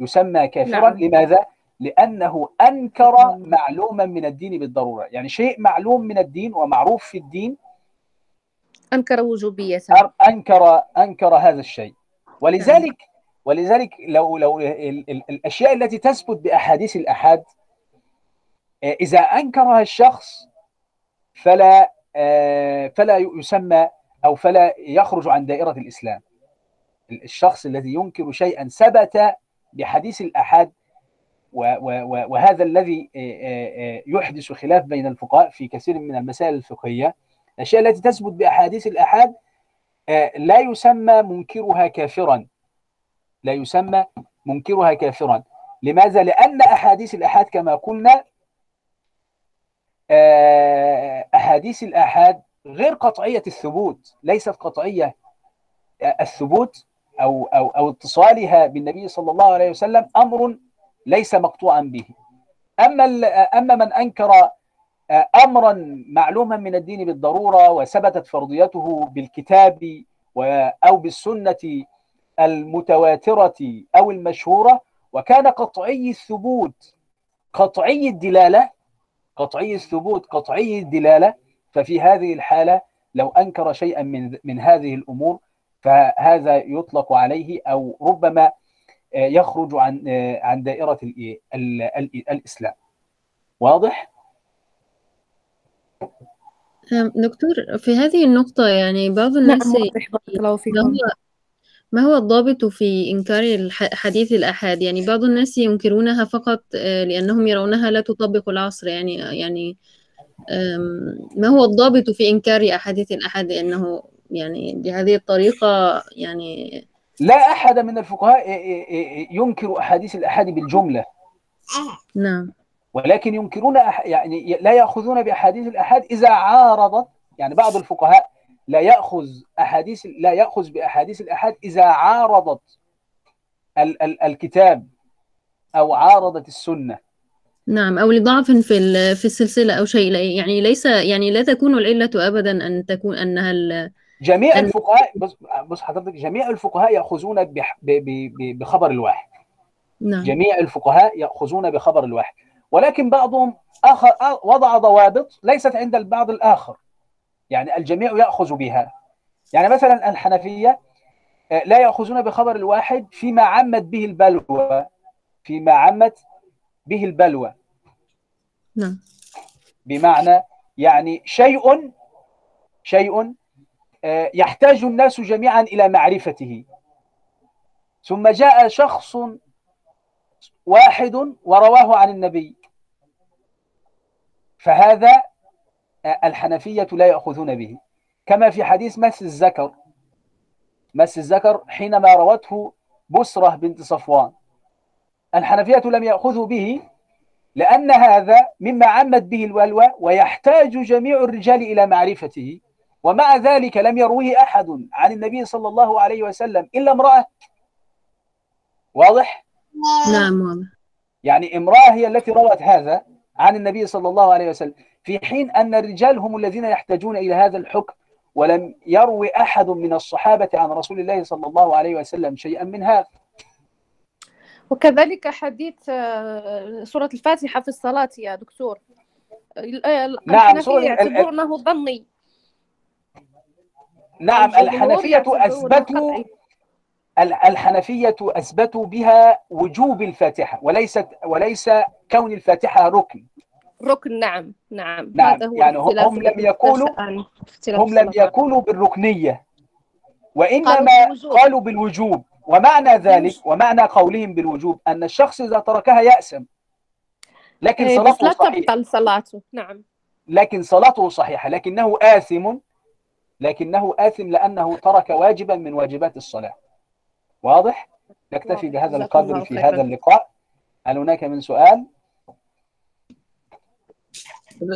A: يسمى كافرا.
E: نعم.
A: لماذا؟ لأنه أنكر معلوما من الدين بالضرورة. يعني شيء معلوم من الدين ومعروف في الدين
E: أنكر وجوبيته
A: أنكر أنكر هذا الشيء. ولذلك ولذلك لو لو ال- ال- الأشياء التي تثبت بأحاديث الأحاد آه، إذا أنكرها الشخص فلا آه، فلا يسمى أو فلا يخرج عن دائرة الإسلام. الشخص الذي ينكر شيئا ثبت بحديث و- وهذا الذي آه، يحدث خلاف بين الفقهاء في كثير من المسائل الفقهية. الأشياء التي تثبت بأحاديث الأحاد آه، لا يسمى منكرها كافرا. لا يسمى منكرها كافرا. لماذا؟ لأن أحاديث الأحاد كما قلنا آه، أحاديث الآحاد غير قطعية الثبوت ليست قطعية الثبوت أو أو أو اتصالها بالنبي صلى الله عليه وسلم أمر ليس مقطوعا به. أما أما من أنكر آه، أمرا معلوما من الدين بالضرورة وثبتت فرضيته بالكتاب و- أو بالسنة المتواترة أو المشهورة وكان قطعي الثبوت قطعي الدلالة قطعي الثبوت قطعي الدلالة ففي هذه الحالة لو أنكر شيئا من من هذه الأمور فهذا يطلق عليه أو ربما يخرج عن عن دائرة الإسلام واضح؟
J: دكتور في هذه النقطة يعني بعض الناس
E: نعم واضح بارك الله
J: ما
E: فيكم
J: هو ما هو الضابط في إنكار الح- حديث الآحاد؟ يعني بعض الناس ينكرونها فقط آه، لأنهم يرونها لا تطبق العصر. يعني يعني آم، ما هو الضابط في إنكار أحاديث الآحاد؟ لأنه يعني بهذه الطريقة يعني
A: لا أحد من الفقهاء ينكر أحاديث الأحاد بالجملة.
J: نعم.
A: ولكن ينكرون أح... يعني لا يأخذون بأحاديث الأحاد إذا عارضت يعني بعض الفقهاء لا يأخذ أحاديث لا يأخذ بأحاديث الأحاد إذا عارضت ال... ال... الكتاب أو عارضت السنة.
J: نعم أو لضعف في في السلسلة أو شيء لا- يعني ليس يعني لا تكون العلة أبدا أن تكون أنها ال-
A: جميع
J: أن
A: الفقهاء بص بص حضرتك جميع الفقهاء يأخذون بح... ب... ب... بخبر الواحد
J: نعم.
A: جميع الفقهاء يأخذون بخبر الواحد ولكن بعضهم آخر وضع ضوابط ليست عند البعض الآخر. يعني الجميع يأخذ بها. يعني مثلا الحنفية آه، لا يأخذون بخبر الواحد فيما عمت به البلوى. فيما عمت به البلوى.
J: نعم.
A: بمعنى يعني شيء شيء آه، يحتاج الناس جميعا إلى معرفته. ثم جاء شخص واحد ورواه عن النبي. فهذا آه، الحنفية لا يأخذون به. كما في حديث مس الذكر. مس الذكر حينما روته بسرة بنت صفوان. الحنفية لم يأخذوا به لأن هذا مما عمت به البلوى ويحتاج جميع الرجال إلى معرفته. ومع ذلك لم يروه أحد عن النبي صلى الله عليه وسلم إلا امرأة. واضح؟
J: نعم واضح.
A: يعني امرأة هي التي روت هذا. عن النبي صلى الله عليه وسلم في حين أن الرجال هم الذين يحتاجون إلى هذا الحكم ولم يروي أحد من الصحابة عن رسول الله صلى الله عليه وسلم شيئا من هذا.
E: وكذلك حديث آه، سورة الفاتحة في الصلاة يا دكتور.
A: نعم،
E: يعتبرونه ظني
A: نعم الحنفية
E: يعتبرونه
A: أثبتوا الحنفية أثبتوا بها وجوب الفاتحة وليست وليس كون الفاتحة ركن.
E: ركن نعم نعم.
A: نعم
E: هذا هو
A: يعني هم لم يقولوا هم لم. يقولوا بالركنية وإنما. قالوا بالوجوب. ومعنى ذلك ومعنى قولهم بالوجوب أن الشخص إذا تركها يأسم لكن
E: إيه،
A: صلاته
E: لا
A: صحيحة
E: تبطل صلاته. نعم.
A: لكن صلاته صحيحة. لكنه آثم لكنه آثم لأنه ترك واجبا من واجبات الصلاة. واضح؟ نكتفي. بهذا القدر في. هذا اللقاء هل هناك من سؤال؟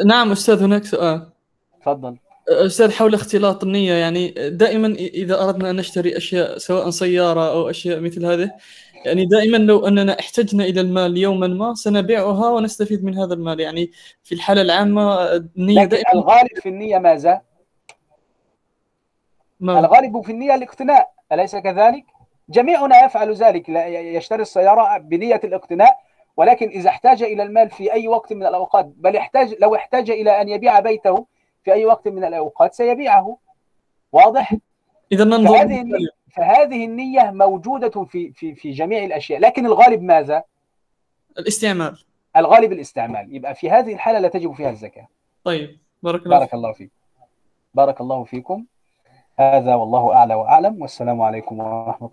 K: نعم أستاذ هناك سؤال
A: تفضل
K: أستاذ حول اختلاط النية يعني دائما إذا أردنا أن نشتري أشياء سواء سيارة أو أشياء مثل هذه يعني دائما لو أننا احتجنا إلى المال يوما ما سنبيعها ونستفيد من هذا المال يعني في الحالة العامة النية
A: لكن
K: دائما
A: الغالب في النية ماذا؟
K: ما
A: الغالب في النية الاقتناء أليس كذلك؟ جميعنا يفعل ذلك يشتري السيارة بنية الاقتناء ولكن إذا احتاج إلى المال في أي وقت من الأوقات بل يحتاج لو احتاج إلى أن يبيع بيته في أي وقت من الأوقات سيبيعه. واضح؟
K: إذا ننظر
A: فهذه النية, فهذه النية موجودة في في في جميع الأشياء. لكن الغالب ماذا؟
K: الاستعمال.
A: الغالب الاستعمال. يبقى في هذه الحالة لا تجب فيها الزكاة.
K: طيب بارك الله
A: بارك الله فيك. بارك الله فيكم. هذا والله أعلى وأعلم. والسلام عليكم ورحمة